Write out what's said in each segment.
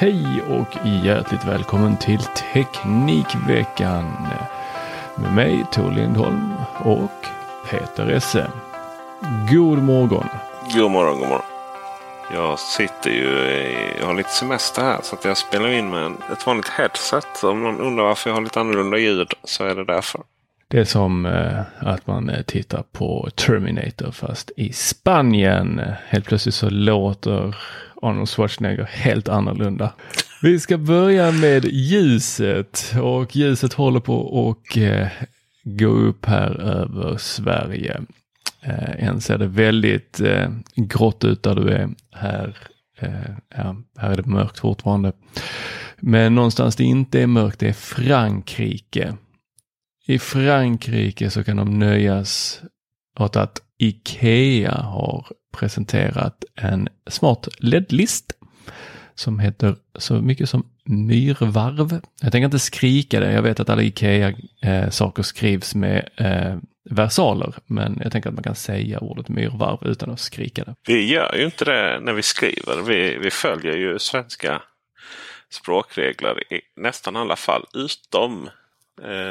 Hej och hjärtligt välkommen till Teknikveckan med mig Tor Lindholm och Peter Esse. God morgon! God morgon, god morgon. Jag sitter ju, i, jag har lite semester här så att jag spelar in med ett vanligt headset. Om någon undrar varför jag har lite annorlunda ljud så är det därför. Det är som eh, att man eh, tittar på Terminator fast i Spanien. Helt plötsligt så låter Arnold Schwarzenegger helt annorlunda. Vi ska börja med ljuset och ljuset håller på och eh, gå upp här över Sverige. Än ser det väldigt grått ut där du är. Här, ja, här är det mörkt fortfarande. Men någonstans det inte är mörkt det är Frankrike. I Frankrike så kan de nöjas åt att Ikea har presenterat en smart LED-list som heter så mycket som myrvarv. Jag tänker inte skrika det. Jag vet att alla Ikea-saker eh, skrivs med eh, versaler, men jag tänker att man kan säga ordet myrvarv utan att skrika det. Vi gör ju inte det när vi skriver. Vi, vi följer ju svenska språkregler i nästan alla fall utom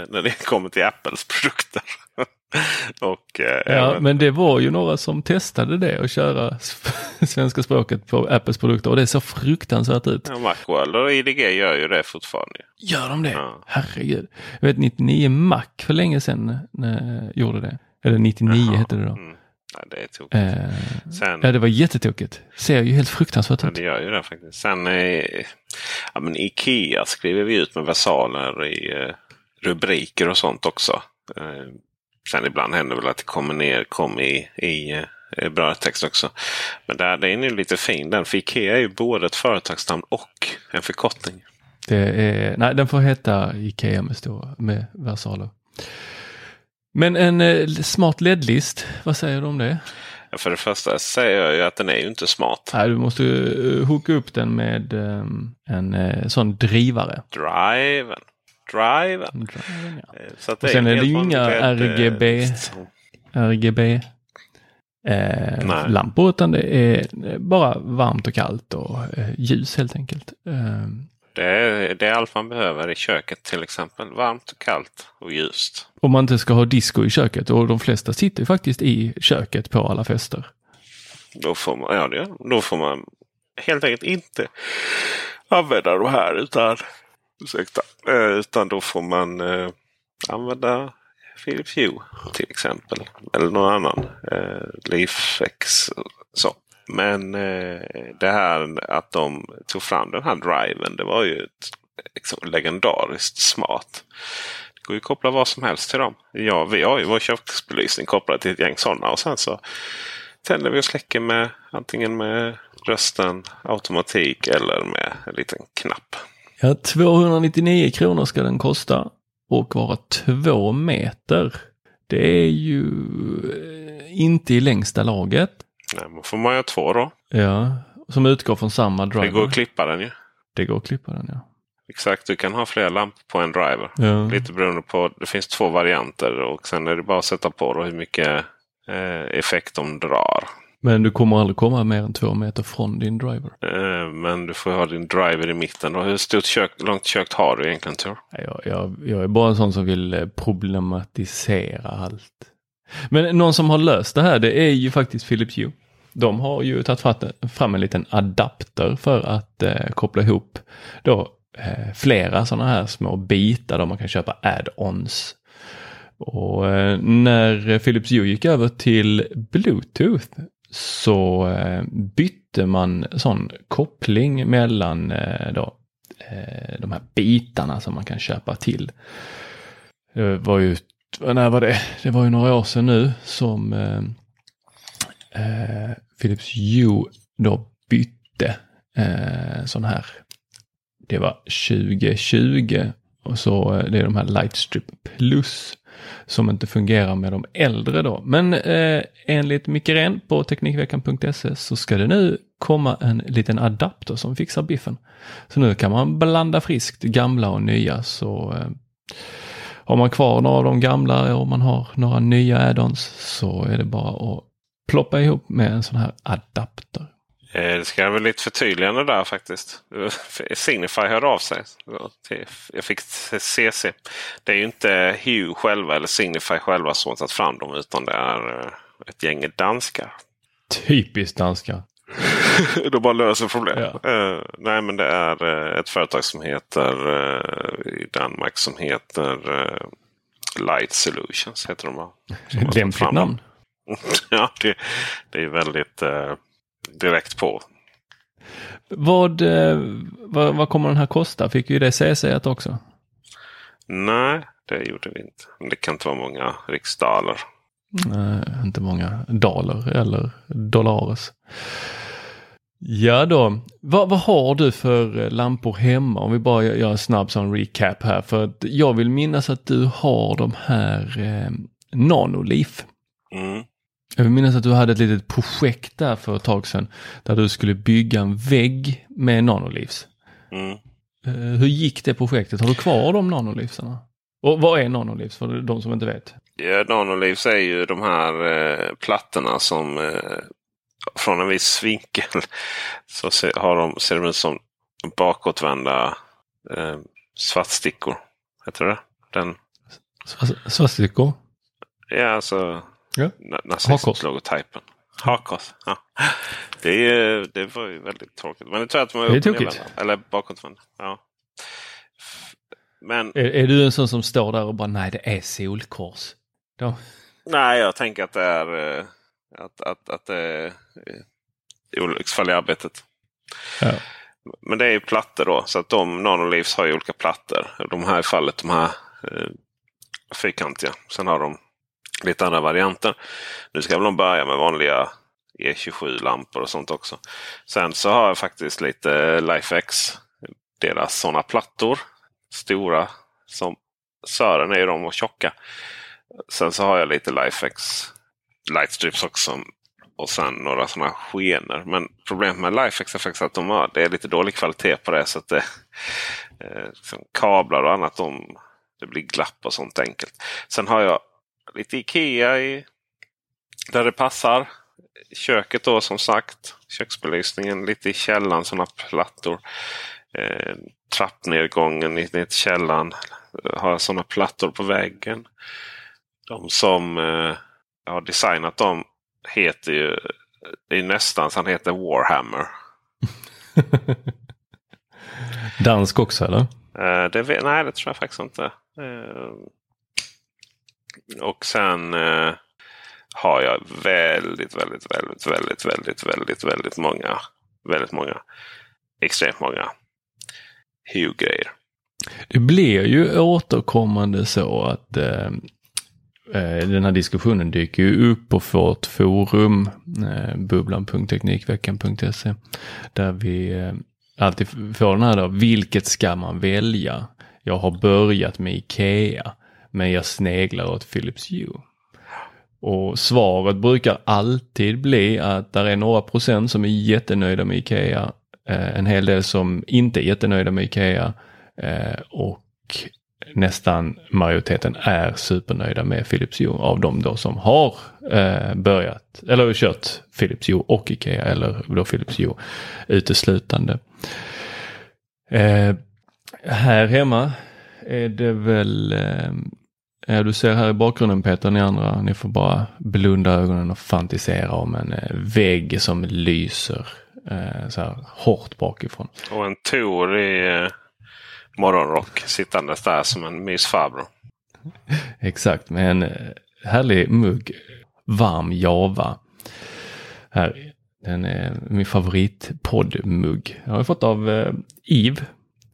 när det kommer till Apples produkter. och, eh, Ja, även- men det var ju några som testade det och köra svenska språket på Apples produkter och det ser fruktansvärt ut. Ja, Macworld och IDG gör ju det fortfarande. Gör de det? Ja. Herregud. Jag vet 99 Mac för länge sedan när jag gjorde det. Eller 99 Jaha. hette det då. Mm. Nej, det är tokigt. Eh, Sen, ja, det var jättetokigt. Ser ju helt fruktansvärt ja, ut. det gör ju det faktiskt. Sen eh, ja, men Ikea skriver vi ut med versaler i eh, rubriker och sånt också. Eh, sen ibland händer väl att det kommer ner kom i, i eh, brödtext också. Men där, den är ju lite fin den. För Ikea är ju både ett företagsnamn och en förkortning. Det är, nej, den får heta Ikea med, stora, med versaler. Men en eh, smart LED-list, vad säger du om det? Ja, För det första säger jag ju att den är ju inte smart. Nej, du måste uh, hooka upp den med en sån drivare. Driven. Driven, ja. Eh, Så att Och sen är det ju inga eh, RGB. RGB eh, Nej. lampor utan det är eh, bara varmt och kallt och eh, ljus helt enkelt. Eh, Det är, det är allt man behöver i köket till exempel. Varmt och kallt och ljust. om man inte ska ha disco i köket och de flesta sitter faktiskt i köket på alla fester. Då får man, ja, det, då får man helt enkelt inte använda de här utan, ursäkta, eh, utan då får man eh, använda Philips Hue till exempel. Eller någon annan. Eh, Leafex. Så. Men eh, det här att de tog fram den här driven. Det var ju ett, liksom, legendariskt smart. Det går ju att koppla vad som helst till dem. Ja, vi har ju vår köksbelysning kopplad till ett gäng sådana. Och sen så tänder vi och släcker med antingen med rösten, automatik eller med en liten knapp. Ja, 299 kronor ska den kosta och vara två meter. Det är ju eh, inte i längsta laget. Nej, man får man göra två då. Ja, som utgår från samma driver. Det går att klippa den ju. Det går att klippa den ja. Exakt, du kan ha flera lampor på en driver. ja. Lite beroende på, det finns två varianter och sen är det bara att sätta på då hur mycket eh, effekt de drar. Men du kommer aldrig komma mer än två meter från din driver. Eh, men du får ha din driver i mitten. Då. Hur stort kök, långt kök har du egentligen Tor? Jag, jag, jag är bara en sån som vill eh, problematisera allt. Men någon som har löst det här det är ju faktiskt Philips Hue. De har ju tagit fram en liten adapter för att eh, koppla ihop då eh, flera sådana här små bitar där man kan köpa add-ons. Och eh, när Philips Hue gick över till Bluetooth så eh, bytte man sån koppling mellan eh, då, eh, de här bitarna som man kan köpa till. Det var ju, när var det? Det var ju några år sedan nu som eh, Philips Hue då bytte eh, sån här. Det var 2020 och så det är de här Lightstrip Plus som inte fungerar med de äldre då. Men eh, enligt Micke Ren på Teknikveckan.se så ska det nu komma en liten adapter som fixar biffen. Så nu kan man blanda friskt gamla och nya så eh, har man kvar några av de gamla och man har några nya add-ons så är det bara att ploppa ihop med en sån här adapter. Eh, Det ska jag väl lite förtydligande där faktiskt. Signify hörde av sig. Jag fick CC. Det är ju inte Hue själva eller Signify själva som har tagit fram dem utan det är eh, ett gäng danskar. Typiskt danska. De bara löser problem. Ja. Eh, nej men det är ett företag som heter eh, i Danmark som heter Light Solutions. Heter de bara. Lämpligt namn. ja, det, det är väldigt direkt på. Vad, eh, vad, vad kommer den här kosta? Fick ju det CC också. Nej, det gjorde vi inte. Men Det kan inte vara många riksdaler. Nej, inte många daler eller dollares. Ja då, vad, vad har du för eh, lampor hemma? Om vi bara gör gör en snabb sån recap här. För att jag vill minnas att du har de här eh, Nanolif. Mm. Jag vill minnas att du hade ett litet projekt där för ett tag sedan. Där du skulle bygga en vägg med Nanolivs. Mm. Eh, hur gick det projektet? Har du kvar de Nanolivsarna? Och vad är Nanolivs för de som inte vet? Ja, Nanolivs är ju de här eh, plattorna som eh, från en viss vinkel så ser, har de, ser de ut som bakåtvända eh, svartstickor. Heter det Den, Sva- Svastikor? ja, alltså Ja. nazistlogotypen. Hakkors. Ja. Det, är, det var ju väldigt tråkigt. Men det tror jag att de Det är och tokigt. Eller bakåtvända. Ja. Men Är, är du en sån som står där och bara nej det är solkors? Då. Nej, jag tänker att det är eh, att, att, att det är olycksfall i arbetet. Ja. Men det är ju plattor då. Så att de Nanolivs har ju olika plattor. De här i fallet de här eh, fyrkantiga. Sen har de lite andra varianter. Nu ska väl de börja med vanliga E27-lampor och sånt också. Sen så har jag faktiskt lite LifeX. Deras sådana plattor. Stora som Sören är ju de och tjocka. Sen så har jag lite LifeX Lightstrips också. Och sen några sådana skenor. Men problemet med LifeX är faktiskt att de har, det är lite dålig kvalitet på det. Så att det, eh, liksom kablar och annat de, det blir glapp och sånt enkelt. Sen har jag lite Ikea i, där det passar. Köket då som sagt. Köksbelysningen lite i källaren. Sådana plattor. Eh, trappnedgången ner till källaren. eh, Har sådana plattor på väggen. De som eh, har designat dem heter ju det är nästan så han heter Warhammer. Dansk också eller? Eh, det, nej, det tror jag faktiskt inte. Eh, och sen eh, har jag väldigt, väldigt, väldigt, väldigt, väldigt, väldigt, väldigt många, väldigt många, extremt många Hue-grejer. Det blir ju återkommande så att eh, eh, den här diskussionen dyker ju upp på vårt forum, eh, bubblan.teknikveckan.se, där vi eh, alltid får den här då, vilket ska man välja? Jag har börjat med Ikea, men jag sneglar åt Philips Hue. Och svaret brukar alltid bli att där är några procent som är jättenöjda med Ikea. Eh, en hel del som inte är jättenöjda med Ikea. Eh, och nästan majoriteten är supernöjda med Philips Hue av de då som har eh, börjat eller kört Philips Hue och Ikea eller då Philips Hue uteslutande. Eh, här hemma är det väl, eh, du ser här i bakgrunden Peter, ni andra, ni får bara blunda ögonen och fantisera om en eh, vägg som lyser eh, så här hårt bakifrån. Och en Tor i eh, morgonrock sittandes där som en mysfarbror. Exakt, med en eh, härlig mugg varm Java. Här, den är min favoritpoddmugg. Jag har fått av eh, Eve,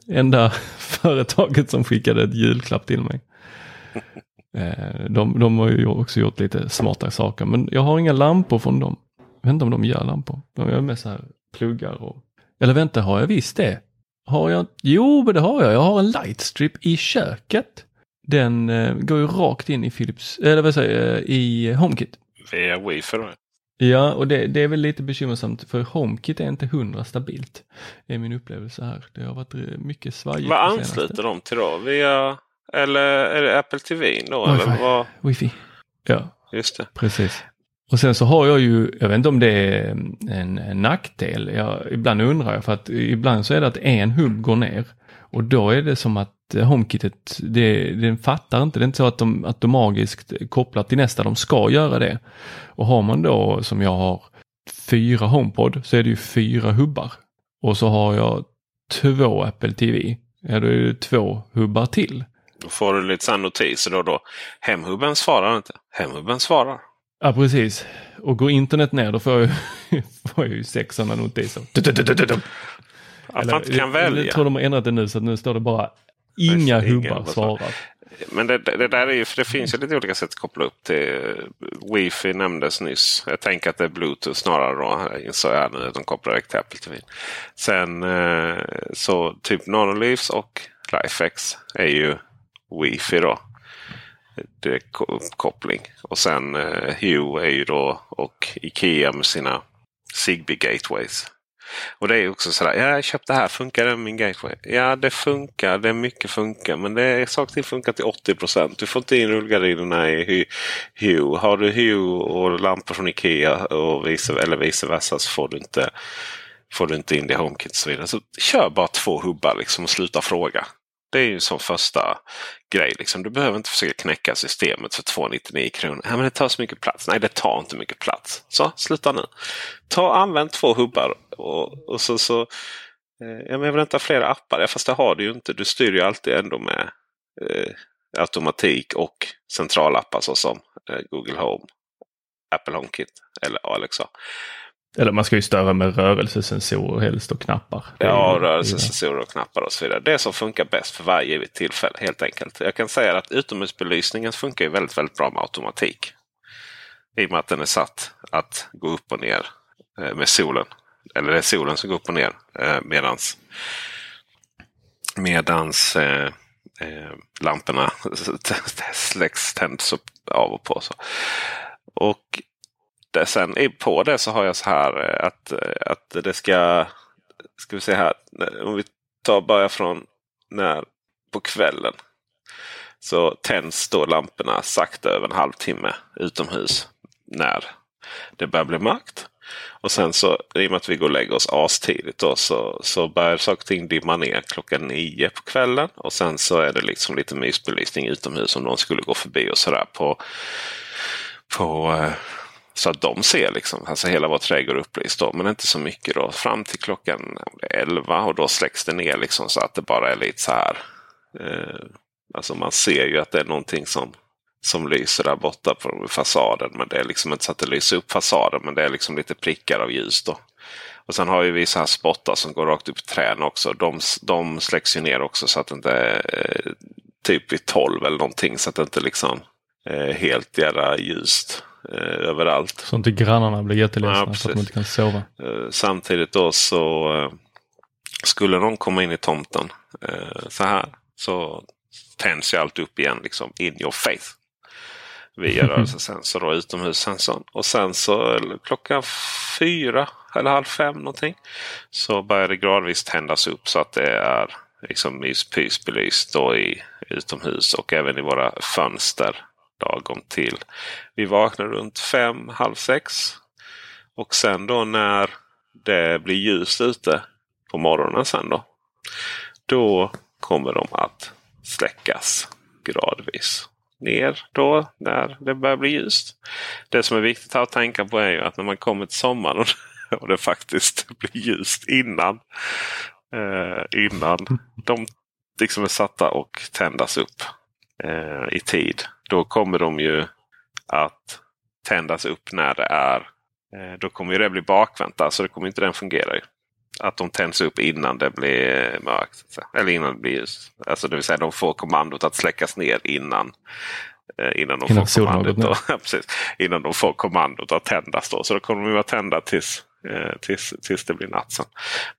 enda företaget som skickade ett julklapp till mig. Eh, de, de har ju också gjort lite smarta saker, men jag har inga lampor från dem. Jag vet inte om de gör lampor. De gör med så här pluggar och... Eller vänta, har jag visst det? Har jag? Jo, men det har jag. Jag har en lightstrip i köket. Den eh, går ju rakt in i Philips, eller vad säger jag, i HomeKit. Via wifi då? Ja, och det, det, är väl lite bekymmersamt för HomeKit är inte hundra stabilt. Det är min upplevelse här. Det har varit eh, mycket svajigt. Vad ansluter de till då? Via, eller är det Apple TV då? Wifi. Eller vad? Wifi. Ja, Just det. precis. Och sen så har jag ju, jag vet inte om det är en, en nackdel. Jag, ibland undrar jag för att ibland så är det att en hubb går ner. Och då är det som att HomeKitet, det, den fattar inte. Det är inte så att de automatiskt kopplar till nästa, de ska göra det. Och har man då som jag har fyra HomePod så är det ju fyra hubbar. Och så har jag två Apple TV. Ja, då är det två hubbar till. Då får du lite sån notiser då och då. Hemhubben svarar inte. Hemhubben svarar. Ja, precis. Och går internet ner då får jag, får jag ju sex sådana notiser. Att man inte kan Jag välja. tror de har ändrat det nu så att nu står det bara inga Ingen hubbar hubbar svarar. Men det, det, där är ju, för det finns ju lite olika sätt att koppla upp till. Wifi nämndes nyss. Jag tänker att det är Bluetooth snarare då. Insåg jag nu att de kopplar direkt till Apple TV. Sen eh, så typ Nanoleafs och Lifex är ju Wifi då. Direktkoppling. Och sen eh, Hue är ju då och Ikea med sina Zigbee Gateways. Och det är också sådär, ja, jag köpte det här, funkar det med min gateway? Ja, det funkar, det är mycket funkar, men det är saker till funkar till 80% Du får inte in rullgardinerna i Hue. Har du Hue och lampor från Ikea och vice, eller vice versa så får du inte, får du inte in det i HomeKit och så vidare. Så kör bara två hubbar liksom och sluta fråga. Det är ju som första grej. Liksom. Du behöver inte försöka knäcka systemet för 299 kronor. Ja, men det tar så mycket plats. Nej, det tar inte mycket plats. Så, sluta nu. Ta använd två hubbar och, och så, så eh, ja, men jag vill inte ha flera appar. Ja, fast det har du ju inte. Du styr ju alltid ändå med eh, automatik och centralappar såsom eh, Google Home, Apple HomeKit eller Alexa. Eller man ska ju störa med rörelsesensorer helst och knappar. Ja, rörelsesensorer och knappar och så vidare. Det som funkar bäst för varje givet tillfälle helt enkelt. Jag kan säga att utomhusbelysningen funkar ju väldigt, väldigt bra med automatik. I och med att den är satt att gå upp och ner eh, med solen. Eller det är solen som går upp och ner eh, medans, medans eh, eh, lamporna släcks, tänds upp av och på. Så. Och det, sen på det så har jag så här eh, att, eh, att det ska ska vi se här. Om vi tar börja från när på kvällen. Så tänds då lamporna sakta över en halvtimme utomhus. När det börjar bli mörkt. Och sen så i och med att vi går och lägger oss astidigt då, så, så börjar saker och ting dimma ner klockan nio på kvällen. Och sen så är det liksom lite mysbelysning utomhus om någon skulle gå förbi och sådär på, på eh, så att de ser liksom, alltså hela vår trädgård upplyst då, men inte så mycket då. Fram till klockan 11 och då släcks det ner liksom så att det bara är lite så här. Eh, alltså man ser ju att det är någonting som, som lyser där borta på fasaden. Men det är liksom inte så att det lyser upp fasaden, men det är liksom lite prickar av ljus då. Och sen har ju vi så här spottar som går rakt upp i träden också. De, de släcks ju ner också så att det inte är eh, typ vid 12 eller någonting. Så att det inte liksom är helt jävla ljust eh, överallt. Så inte grannarna blir jätteledsna Ja, för att de inte kan sova. Eh, Samtidigt då så eh, skulle någon komma in i tomten eh, så här så tänds ju allt upp igen liksom in your face. via rörelsesensor och utomhussensorn. Och sen så klockan fyra eller halv fem någonting så börjar det gradvis tändas upp så att det är liksom myspysbelyst då i utomhus och även i våra fönster lagom till. Vi vaknar runt fem, halv sex. Och sen då när det blir ljust ute på morgonen sen då. Då kommer de att släckas gradvis ner då när det börjar bli ljust. Det som är viktigt att tänka på är ju att när man kommer till sommaren och det faktiskt blir ljust innan, eh, innan de liksom är satta och tändas upp eh, i tid. Då kommer de ju att tändas upp när det är eh, då kommer det bli bakvänt. Alltså det kommer inte den fungera. Ju. Att de tänds upp innan det blir mörkt. Eller innan det blir ljust. Alltså det vill säga de får kommandot att släckas ner innan eh, Innan de, innan får kommandot, då, precis, innan de får kommandot att tändas. Då. Så då kommer de vara tända tills, eh, tills, tills det blir natt. Sen.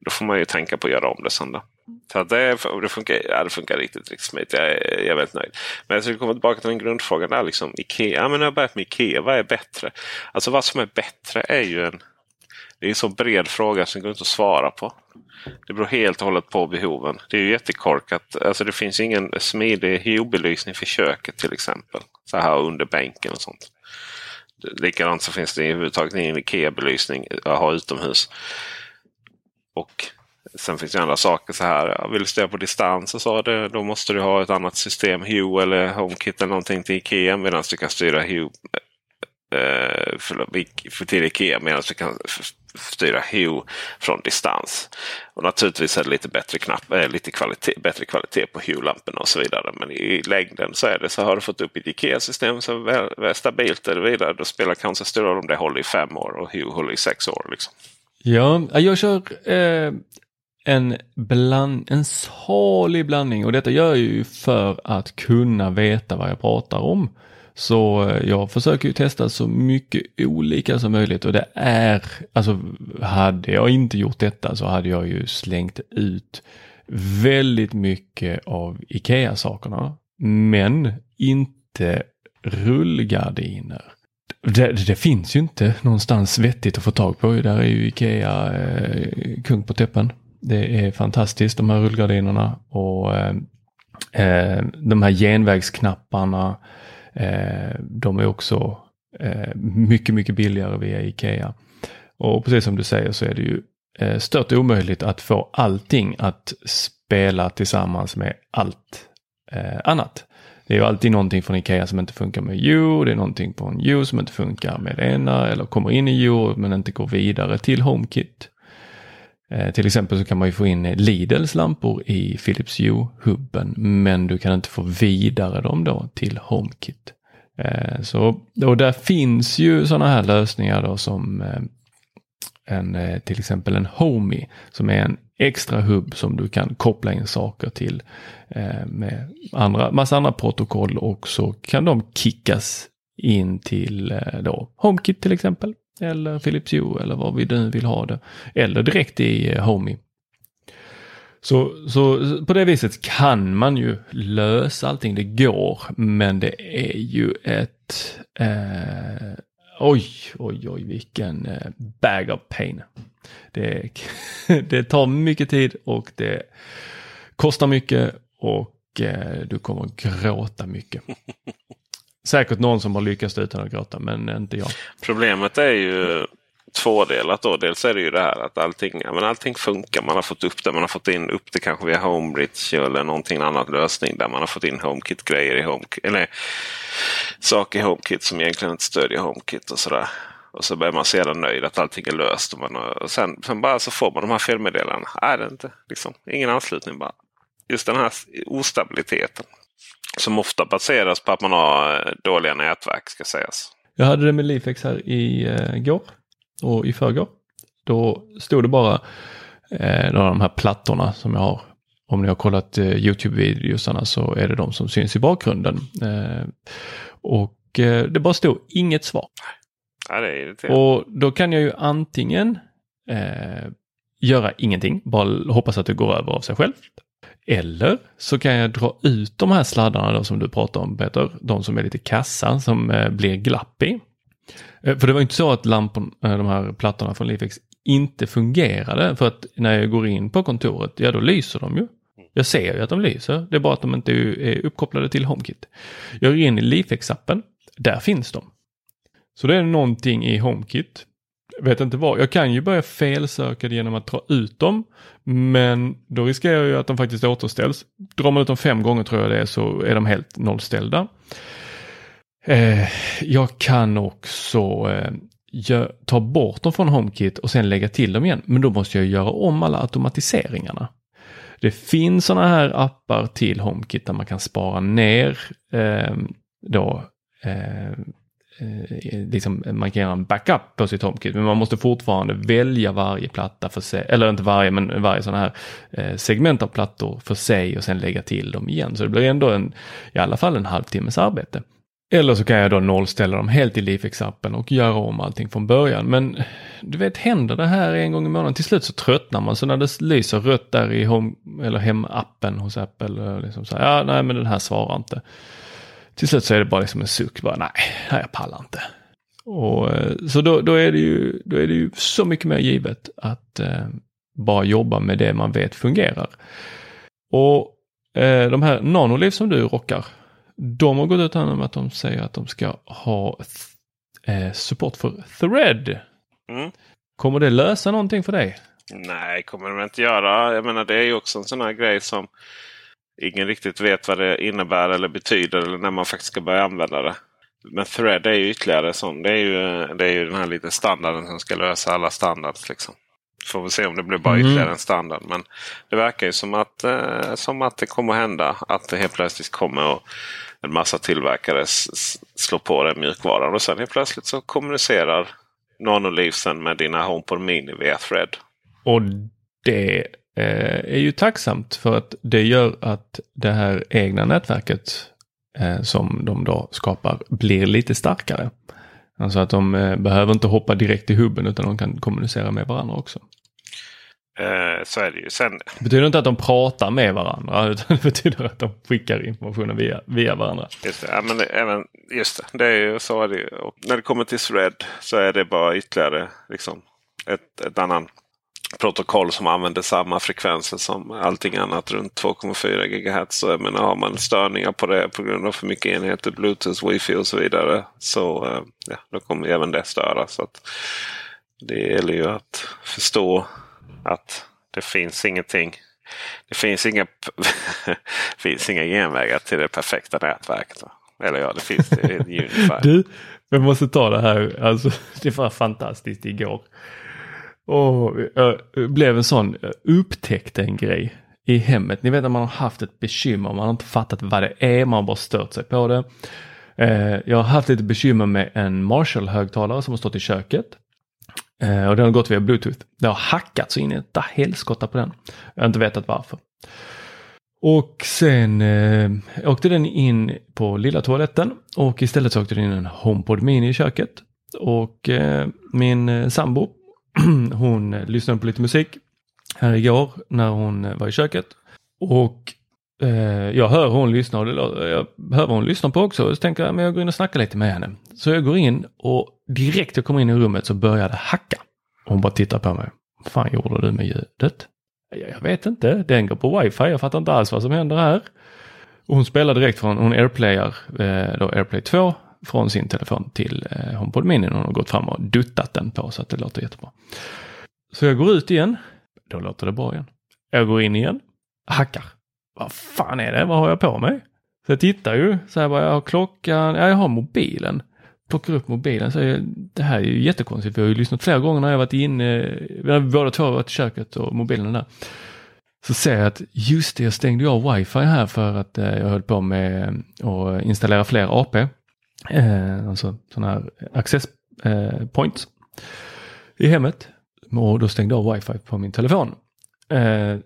Då får man ju tänka på att göra om det sen. Då. Så det, det, funkar, ja, det funkar riktigt, riktigt smidigt. Jag är, jag är väldigt nöjd. Men jag skulle komma tillbaka till den grundfrågan. Där, liksom, Ikea. Ja, men jag har börjat med Ikea. Vad är bättre? Alltså vad som är bättre är ju en det är en så bred fråga som går inte att svara på. Det beror helt och hållet på behoven. Det är ju jättekorkat. Alltså det finns ingen smidig huebelysning för köket till exempel. Så här under bänken och sånt. Likadant så finns det överhuvudtaget ingen IKEA-belysning att ha utomhus. Och Sen finns det andra saker så här. Vill du styra på distans och så, det, då måste du ha ett annat system. Hue eller HomeKit eller någonting till Ikea. Medan du kan styra Hue eh, eh för, till Ikea medan du kan styra Hue från distans. Och Naturligtvis är det lite bättre, knapp, eh, lite kvalitet, bättre kvalitet på Hue-lamporna och så vidare. Men i längden så är det så har du fått upp ett Ikea-system som är stabilt eller vidare. Då spelar kanske stor roll om det håller i fem år och Hue håller i sex år. Liksom. Ja, jag kör eh, en, bland, en salig blandning och detta gör jag ju för att kunna veta vad jag pratar om. Så eh, jag försöker ju testa så mycket olika som möjligt och det är, alltså hade jag inte gjort detta så hade jag ju slängt ut väldigt mycket av IKEA-sakerna. Men inte rullgardiner. Det, det, finns ju inte någonstans vettigt att få tag på. Där är ju Ikea eh, kung på täppen. Det är fantastiskt de här rullgardinerna och eh, eh, de här genvägsknapparna Eh, de är också eh, mycket, mycket billigare via Ikea. Och precis som du säger så är det ju eh, stört omöjligt att få allting att spela tillsammans med allt eh, annat. Det är ju alltid någonting från Ikea som inte funkar med You, det är någonting från You som inte funkar med det ena eller kommer in i You men inte går vidare till HomeKit. Eh, till exempel så kan man ju få in Lidls lampor i Philips Hue-hubben men du kan inte få vidare dem då till HomeKit. Eh, så, och där finns ju sådana här lösningar då som eh, en, till exempel en Homey som är en extra hubb som du kan koppla in saker till med andra, massa andra protokoll och så kan de kickas in till då HomeKit till exempel eller Philips Hue eller vad vi nu vill ha det. Eller direkt i eh, Homey. Så, så på det viset kan man ju lösa allting. Det går, men det är ju ett eh, Oj, oj, oj, vilken eh, bag of pain. Det, det tar mycket tid och det kostar mycket och eh, du kommer gråta mycket. Säkert någon som har lyckats utan att gråta, men inte jag. Problemet är ju tvådelat. Då. Dels är det ju det här att allting, ja, men allting funkar. Man har fått upp det. Man har fått in upp det kanske via Homebridge eller någonting annat lösning där man har fått in HomeKit-grejer i HomeKit. Eller saker i HomeKit som egentligen inte stödjer HomeKit och sådär. Och så blir man sedan nöjd att allting är löst. Och, man och sen, sen, bara så får man de här felmeddelandena. Är det inte liksom, ingen anslutning bara. Just den här ostabiliteten. Som ofta baseras på att man har eh, dåliga nätverk ska sägas. Jag hade det med Lifex här i eh, går och i förrgår. Då stod det bara eh, några av de här plattorna som jag har. Om ni har kollat eh, Youtube-videosarna så är det de som syns i bakgrunden. Eh, och eh, det bara stod inget svar. Ja, det är och då kan jag ju antingen eh, göra ingenting, bara hoppas att det går över av sig själv. Eller så kan jag dra ut de här sladdarna då som du pratar om Peter, de som är lite kassa som eh, blir glapp i. Eh, för det var inte så att lamporna, eh, de här plattorna från Lifex inte fungerade för att när jag går in på kontoret, ja då lyser de ju. Jag ser ju att de lyser, det är bara att de inte är uppkopplade till HomeKit. Jag går in i Lifex-appen, där finns de. Så det är någonting i HomeKit. Jag vet inte vad. Jag kan ju börja felsöka det genom att dra ut dem. Men då riskerar jag ju att de faktiskt återställs. Drar man ut dem fem gånger tror jag det är så är de helt nollställda. Eh, jag kan också eh, ta bort dem från HomeKit och sen lägga till dem igen. Men då måste jag göra om alla automatiseringarna. Det finns sådana här appar till HomeKit där man kan spara ner eh, då eh, Eh, eh, liksom man kan göra en backup på sitt HomeKit. Men man måste fortfarande välja varje platta för sig, eller inte varje, men varje sån här eh, segment av plattor för sig och sen lägga till dem igen. Så det blir ändå en, i alla fall en halvtimmes arbete. Eller så kan jag då nollställa dem helt i Lifex-appen och göra om allting från början. Men du vet, händer det här en gång i månaden, till slut så tröttnar man. Så när det lyser rött där i home, eller hemappen hos Apple, eh, liksom så här, ja nej men den här svarar inte. Till slut så är det bara liksom en suck, bara nej, jag pallar inte. Och, eh, så då, då, är det ju, då är det ju så mycket mer givet att eh, bara jobba med det man vet fungerar. Och eh, de här Nanoliv som du rockar, de har gått ut med att de säger att de ska ha eh, support för thread. Mm. Kommer det lösa någonting för dig? Nej, kommer det inte göra. Jag menar det är ju också en sån här grej som ingen riktigt vet vad det innebär eller betyder eller när man faktiskt ska börja använda det. Men Thread är ju ytterligare sån. Det är ju, det är ju den här lite standarden som ska lösa alla standards. Liksom. Får vi se om det blir bara mm. ytterligare en standard. Men det verkar ju som att, eh, som att det kommer hända. Att det helt plötsligt kommer att en massa tillverkare slår på den mjukvaran. Och sen helt plötsligt så kommunicerar Nanolivsen med dina HomePod Mini via Thread. Och det är ju tacksamt för att det gör att det här egna nätverket eh, som de då skapar blir lite starkare. Alltså att de eh, behöver inte hoppa direkt i hubben utan de kan kommunicera med varandra också. Eh, så är det ju. Sen... Det betyder inte att de pratar med varandra utan det betyder att de skickar informationen via, via varandra. Just det, ja, men det, även, just det, det är ju så är det ju. Och när det kommer till Thread så är det bara ytterligare liksom, ett, ett annan protokoll som använder samma frekvenser som allting annat runt 2,4 GHz. Så jag menar, har man störningar på det på grund av för mycket enheter, Bluetooth, Wifi och så vidare. Så eh, ja, då kommer även det störa. Så att det gäller ju att förstå att det finns ingenting. Det finns inga, finns inga genvägar till det perfekta nätverket. Eller ja, det finns det i Unify. Du, vi måste ta det här. Alltså, det var fantastiskt igår. Och jag blev en sån, upptäckte en grej i hemmet. Ni vet när man har haft ett bekymmer, man har inte fattat vad det är, man har bara stört sig på det. Eh, jag har haft lite bekymmer med en Marshall-högtalare som har stått i köket. Eh, och den har gått via Bluetooth. Det har hackat så in i ett helskotta på den. Jag har inte vetat varför. Och sen eh, åkte den in på lilla toaletten och istället så åkte den in en HomePod Mini i köket. Och eh, min eh, sambo hon lyssnade på lite musik här igår när hon eh, var i köket. Och eh, jag hör hon lyssnar och det, jag hör vad hon lyssnar på också. Så tänker jag men jag går in och snackar lite med henne. Så jag går in och direkt jag kommer in i rummet så börjar det hacka. Hon bara tittar på mig. Vad fan gjorde du med ljudet? Jag vet inte, den går på wifi. Jag fattar inte alls vad som händer här. Och hon spelar direkt från, hon airplayar eh, då airplay 2 från sin telefon till eh, HomePod Mini. Hon har gått fram och duttat den på så att det låter jättebra. Så jag går ut igen. Då låter det bra igen. Jag går in igen. Hackar. Vad fan är det? Vad har jag på mig? Så jag tittar ju. Så här bara, jag har klockan. Ja, jag har mobilen. Plockar upp mobilen. Så jag, det här är ju jättekonstigt. Vi har ju lyssnat flera gånger när jag varit inne. Vi har båda två varit i köket och mobilen där. Så ser jag att just det, jag stängde av wifi här för att eh, jag höll på med att installera fler AP eh, alltså sådana här access eh, points i hemmet. Och då stängde jag av wifi på min telefon. Eh,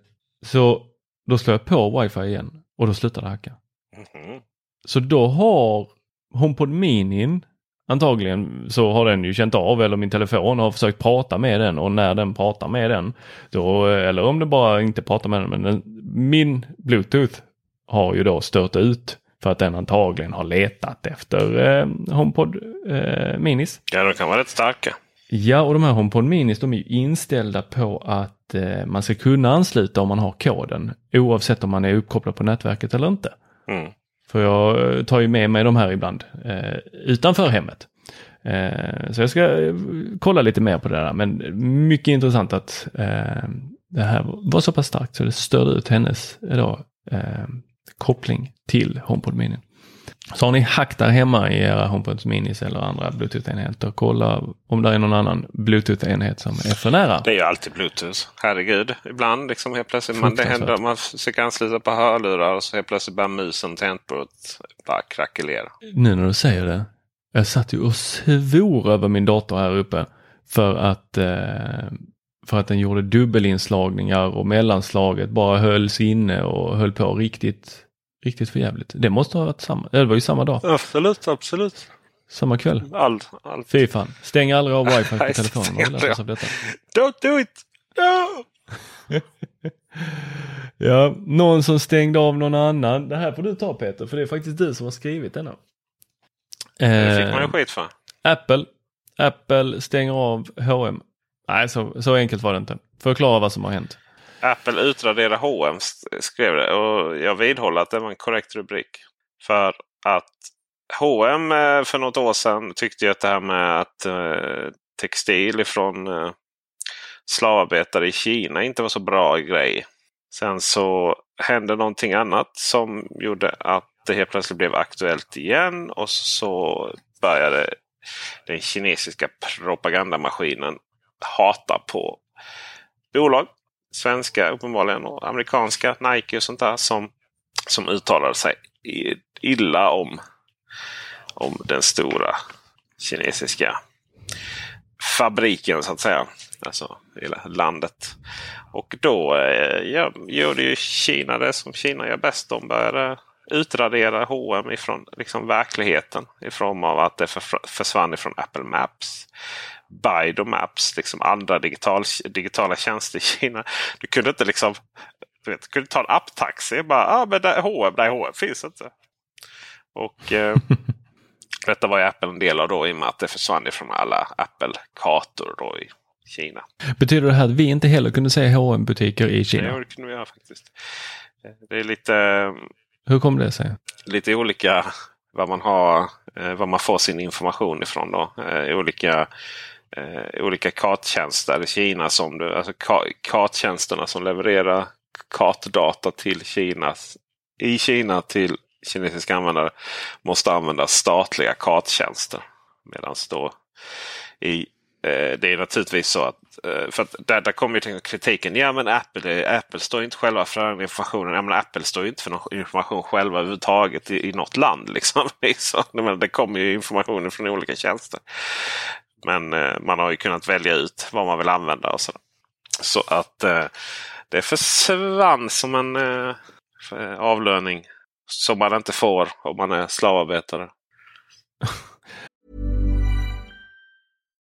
så då slår jag på wifi igen och då slutar det hacka. Mm-hmm. Så då har HomePod Minin Antagligen så har den ju känt av eller min telefon har försökt prata med den och när den pratar med den då eller om den bara inte pratar med den men den min bluetooth har ju då stört ut för att den antagligen har letat efter eh, HomePod eh, Minis. Ja, de kan vara rätt starka. Ja, och de här HomePod Minis de är ju inställda på att eh, man ska kunna ansluta om man har koden oavsett om man är uppkopplad på nätverket eller inte. Mm. För jag eh, tar ju med mig de här ibland eh, utanför hemmet. Eh, så jag ska kolla lite mer på det där. Men mycket intressant att det här var så pass starkt så det störde ut hennes då, koppling till HomePod Mini. Så har ni hack där hemma i era HomePod Minis eller andra Bluetooth-enheter, kolla om det är någon annan Bluetooth-enhet som är för nära. Det är ju alltid Bluetooth. Herregud. Ibland liksom helt plötsligt man, det händer, man försöker ansluta på hörlurar och så helt plötsligt börjar musen tangentbordet bara krackelera. Nu när du säger det. Jag satt ju och svor över min dator här uppe för att eh, för att den gjorde dubbelinslagningar och mellanslaget bara hölls inne och höll på riktigt, riktigt för jävligt. Det måste ha varit samma, det var ju samma dag. Absolut, absolut. Samma kväll. All, all... Fy fan. Stäng aldrig av wifi på telefonen. Stäng detta. Don't do it! No! ja, någon som stängde av någon annan. Det här får du ta Peter, för det är faktiskt du som har skrivit denna. Det fick man ju skit för. Apple. Apple stänger av H&M Nej, så, så enkelt var det inte. Förklara vad som har hänt. Apple utraderar H&M skrev det och jag vidhåller att det var en korrekt rubrik. För att H&M för något år sedan tyckte ju att det här med att eh, textil ifrån eh, slavarbetare i Kina inte var så bra grej. Sen så hände någonting annat som gjorde att det helt plötsligt blev aktuellt igen och så började den kinesiska propagandamaskinen hata på bolag. Svenska uppenbarligen och amerikanska, Nike och sånt där som, som uttalade sig illa om, om den stora kinesiska fabriken så att säga. Alltså hela landet. Och då eh, ja, gjorde ju Kina det som Kina gör bäst. De började utradera H&M ifrån liksom, verkligheten. I form av att det försvann ifrån Apple Maps. Bido Maps, liksom andra digital, digitala tjänster i Kina. Du kunde inte liksom du vet, kunde ta en apptaxi. Bara, ah, men där, H&M, nej H&M finns inte. Och eh, Detta var ju Apple en del av då i och med att det försvann ifrån alla Apple-kartor då i Kina. Betyder det här att vi inte heller kunde se hm butiker i Kina? Ja, det kunde vi göra faktiskt. Det är lite... Hur kommer det sig? Lite olika vad man har, eh, vad man får sin information ifrån. Då. Eh, olika eh, olika karttjänster i Kina. Som du, alltså karttjänsterna som levererar kartdata till Kinas, i Kina till kinesiska användare måste använda statliga karttjänster. Medan då i, Eh, det är naturligtvis så att eh, för att där, där kommer ju kritiken. Ja men Apple, Apple står inte själva för den informationen. Ja, men Apple står inte för någon information själva överhuvudtaget i, i något land. Liksom. liksom. det kommer ju information från olika tjänster. Men eh, man har ju kunnat välja ut vad man vill använda. och Så, så att det försvann som en avlöning som man inte får om man är slavarbetare.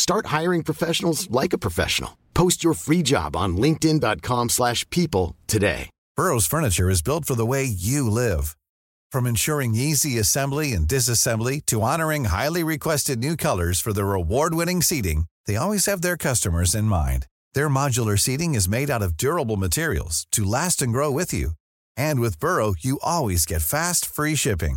Start hiring professionals like a professional. Post your free job on linkedin.com/people today. Burrow's furniture is built for the way you live. From ensuring easy assembly and disassembly to honoring highly requested new colors for their award-winning seating, they always have their customers in mind. Their modular seating is made out of durable materials to last and grow with you. And with Burrow, you always get fast, free shipping.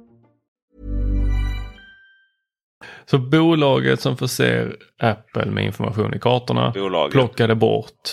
Så bolaget som förser Apple med information i kartorna Bolagen. plockade bort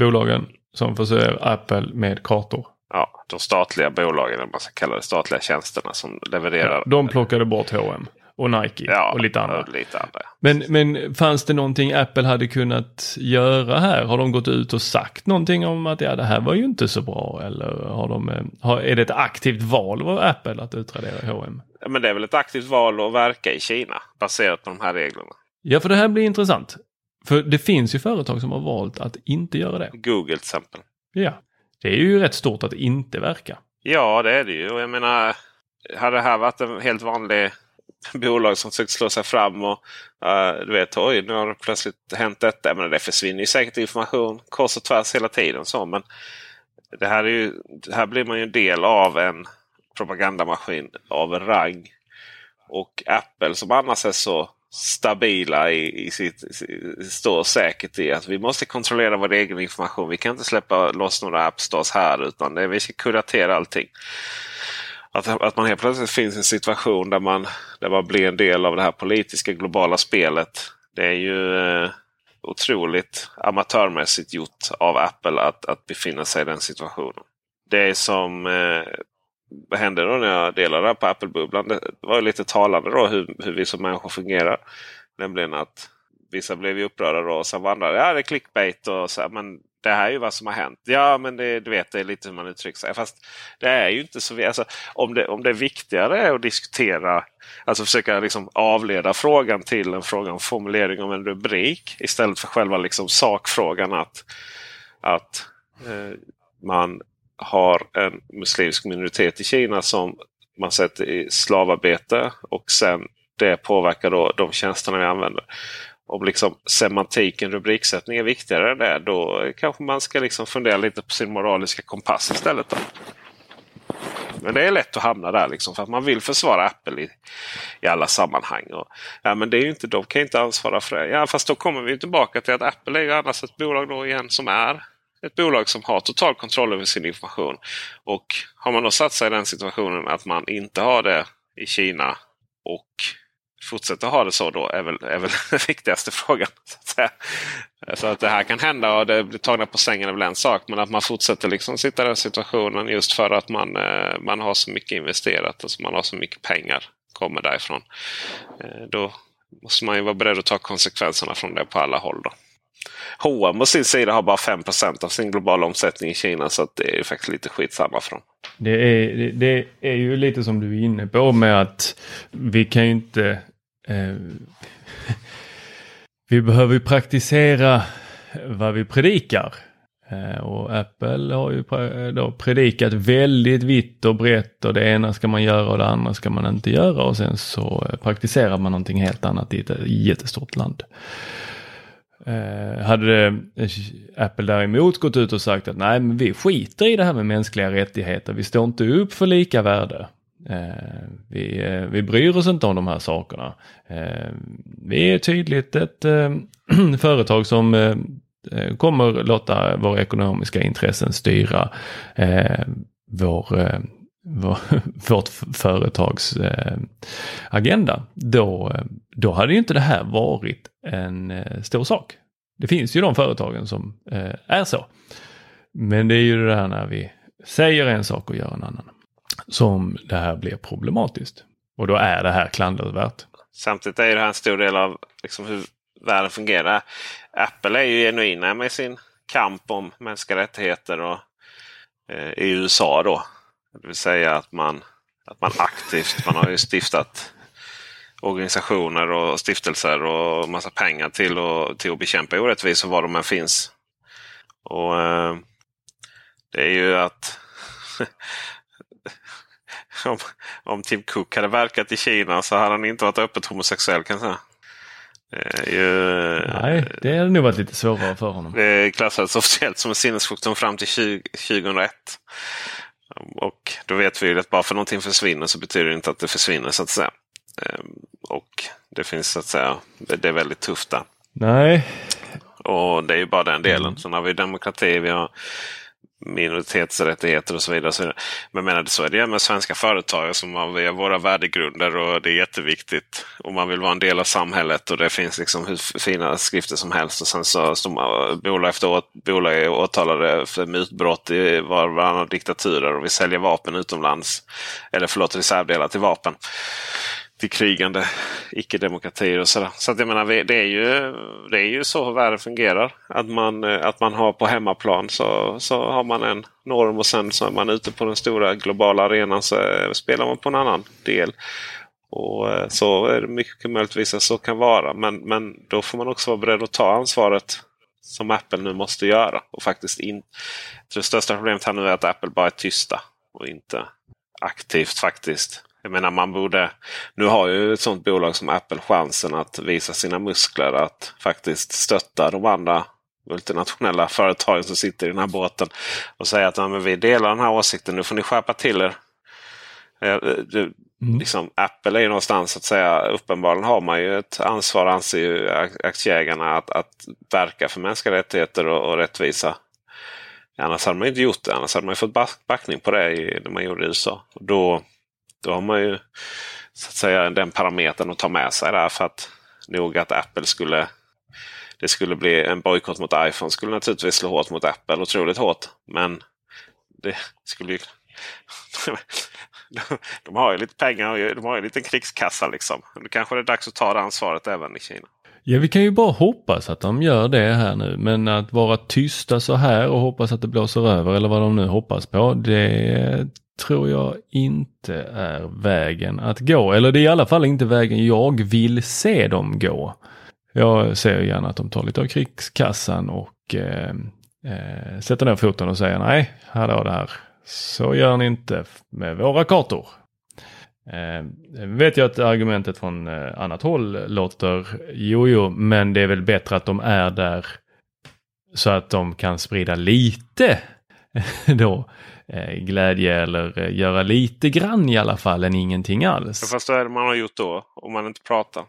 bolagen som förser Apple med kartor. Ja, de statliga bolagen, eller man ska kalla det, statliga tjänsterna som levererar. Ja, de plockade bort H&M och Nike Ja, och lite andra. lite andra. Men, men fanns det någonting Apple hade kunnat göra här? Har de gått ut och sagt någonting om att ja, det här var ju inte så bra? Eller har de, eh, har, är det ett aktivt val av Apple att utradera H&M? Ja, Men det är väl ett aktivt val att verka i Kina baserat på de här reglerna. Ja, för det här blir intressant. För det finns ju företag som har valt att inte göra det. Google till exempel. Ja, det är ju rätt stort att inte verka. Ja, det är det ju. Och jag menar, hade det här varit en helt vanlig bolag som försökt slå sig fram och uh, du vet, oj, nu har det plötsligt hänt detta. Men det försvinner ju säkert information kors och tvärs hela tiden. Så, men det här, är ju, det här blir man ju en del av en propagandamaskin av rang. Och Apple som annars är så stabila i, i sitt, står säkert i att vi måste kontrollera vår egen information. Vi kan inte släppa loss några appstars här utan det, vi ska kuratera allting. Att, att man helt plötsligt finns i en situation där man, där man blir en del av det här politiska globala spelet. Det är ju eh, otroligt amatörmässigt gjort av Apple att, att befinna sig i den situationen. Det som eh, hände då när jag delade det här på Apple-bubblan? Det var lite talande då hur, hur vi som människor fungerar. Nämligen att vissa blev ju upprörda då och sen var andra ja, det är clickbait. Och så här, men det här är ju vad som har hänt. Ja, men det, du vet, det är lite hur man uttrycker sig. Fast det är ju inte så... Alltså, om, det, om det är viktigare att diskutera, alltså försöka liksom avleda frågan till en fråga om formulering av en rubrik istället för själva liksom sakfrågan att, att eh, man har en muslimsk minoritet i Kina som man sätter i slavarbete och sen det påverkar då de tjänsterna vi använder. Om liksom semantiken, rubriksättning är viktigare än det, då kanske man ska liksom fundera lite på sin moraliska kompass istället. Då. Men det är lätt att hamna där liksom för att man vill försvara Apple i, i alla sammanhang. Och, ja, men det är ju inte, de kan inte ansvara för det. Ja, fast då kommer vi tillbaka till att Apple är ju annars ett bolag då igen som är ett bolag som har total kontroll över sin information. Och har man då satt sig i den situationen att man inte har det i Kina och Fortsätta ha det så då är väl, är väl den viktigaste frågan. Så att, säga. så att det här kan hända och det blir tagna på sängen är väl en sak. Men att man fortsätter liksom sitta i den situationen just för att man, eh, man har så mycket investerat och man har så mycket pengar kommer därifrån. Eh, då måste man ju vara beredd att ta konsekvenserna från det på alla håll. Då. H&M å sin sida har bara 5% av sin globala omsättning i Kina så att det är faktiskt lite skitsamma för dem. Det är, det, det är ju lite som du är inne på med att vi kan ju inte eh, Vi behöver ju praktisera vad vi predikar. Eh, och Apple har ju eh, då predikat väldigt vitt och brett och det ena ska man göra och det andra ska man inte göra och sen så eh, praktiserar man någonting helt annat i ett jättestort land. Eh, hade eh, Apple däremot gått ut och sagt att nej, men vi skiter i det här med mänskliga rättigheter. Vi står inte upp för lika värde. Eh, vi, eh, vi bryr oss inte om de här sakerna. Eh, vi är tydligt ett eh, företag som eh, eh, kommer låta våra ekonomiska intressen styra eh, vår vårt företags eh, agenda, då, eh, då hade ju inte det här varit en eh, stor sak. Det finns ju de företagen som är så. Men det är ju det här när vi säger en sak och gör en annan som det här blir problematiskt. Och då är det här klandervärt. Samtidigt är det här en stor del av liksom hur världen fungerar. Apple är ju genuina med sin kamp om mänskliga rättigheter och, eh, i USA. då. Det vill säga att man, att man aktivt, man har ju stiftat organisationer och stiftelser och massa pengar till, och, till att bekämpa orättvisor var de än finns. Och eh, Det är ju att om, om Tim Cook hade verkat i Kina så hade han inte varit öppet homosexuell kan jag säga. Det ju, Nej, det hade nog varit lite svårare för honom. Det klassades officiellt som en sinnessjukdom fram till 20, 2001. Och då vet vi ju att bara för någonting försvinner så betyder det inte att det försvinner så att säga. Ehm, och det finns så att säga, det är väldigt tufft där. Nej. Och det är ju bara den delen. Mm. Sen har vi demokrati, vi har minoritetsrättigheter och så vidare. Och så vidare. Men menar, så är det med svenska företag som har vi har våra värdegrunder och det är jätteviktigt. Och man vill vara en del av samhället och det finns liksom hur fina skrifter som helst. Och sen så står bolag efter bolag är åtalade för mutbrott i var och varannan diktaturer och vi säljer vapen utomlands. Eller förlåt, reservdelar till vapen till krigande icke-demokratier och sådär. Så att jag menar, det är, ju, det är ju så världen fungerar. Att man, eh, att man har på hemmaplan så, så har man en norm och sen så är man ute på den stora globala arenan så eh, spelar man på en annan del. Och eh, Så är det mycket möjligtvis att så kan vara. Men, men då får man också vara beredd att ta ansvaret som Apple nu måste göra. Och faktiskt in... Det största problemet här nu är att Apple bara är tysta och inte aktivt faktiskt jag menar man borde... Nu har ju ett sånt bolag som Apple chansen att visa sina muskler. Att faktiskt stötta de andra multinationella företagen som sitter i den här båten. Och säga att ja, men vi delar den här åsikten. Nu får ni skärpa till er. Du, mm. liksom, Apple är ju någonstans att säga. Uppenbarligen har man ju ett ansvar anser ju aktieägarna att, att verka för mänskliga rättigheter och, och rättvisa. Annars hade man inte gjort det. Annars hade man fått backning på det i, det man gjorde i USA. Och då, då har man ju så att säga den parametern att ta med sig där. För att nog att Apple skulle det skulle bli en bojkott mot iPhone skulle naturligtvis slå hårt mot Apple. Otroligt hårt. Men det skulle ju... de har ju lite pengar och de har ju en liten krigskassa liksom. Nu kanske det är dags att ta det ansvaret även i Kina. Ja, vi kan ju bara hoppas att de gör det här nu. Men att vara tysta så här och hoppas att det blåser över eller vad de nu hoppas på. Det tror jag inte är vägen att gå. Eller det är i alla fall inte vägen jag vill se dem gå. Jag ser gärna att de tar lite av krigskassan och eh, eh, sätter ner foten och säger nej, hallå där. Så gör ni inte med våra kartor. Eh, vet jag att argumentet från eh, annat håll låter jo, jo, men det är väl bättre att de är där så att de kan sprida lite då glädje eller eh, göra lite grann i alla fall än ingenting alls. Fast vad är det man har gjort då om man inte pratar?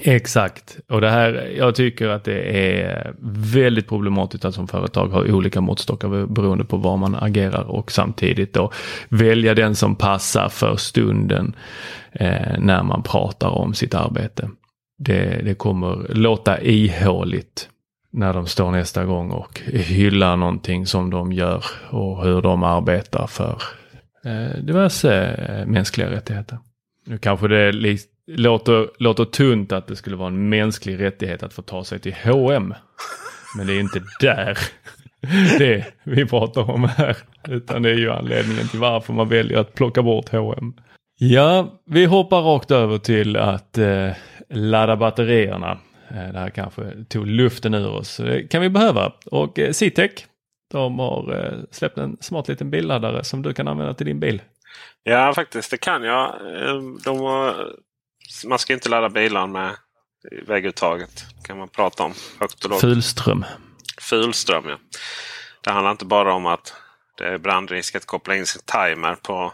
Exakt, och det här, jag tycker att det är väldigt problematiskt att som företag ha olika måttstockar beroende på var man agerar och samtidigt då välja den som passar för stunden eh, när man pratar om sitt arbete. Det, det kommer låta ihåligt när de står nästa gång och hyllar någonting som de gör och hur de arbetar för eh, diverse eh, mänskliga rättigheter. Nu kanske det låter, låter tunt att det skulle vara en mänsklig rättighet att få ta sig till H&M. Men det är inte där det vi pratar om här. Utan det är ju anledningen till varför man väljer att plocka bort H&M. Ja, vi hoppar rakt över till att eh, ladda batterierna. Eh, det här kanske tog luften ur oss. Det kan vi behöva. Och eh, Citec, de har eh, släppt en smart liten billaddare som du kan använda till din bil. Ja, faktiskt det kan jag. De har, man ska inte ladda bilar med vägguttaget. kan man prata om högt och lågt. Fulström. Fulström, ja. Det handlar inte bara om att det är brandrisk att koppla in sin timer på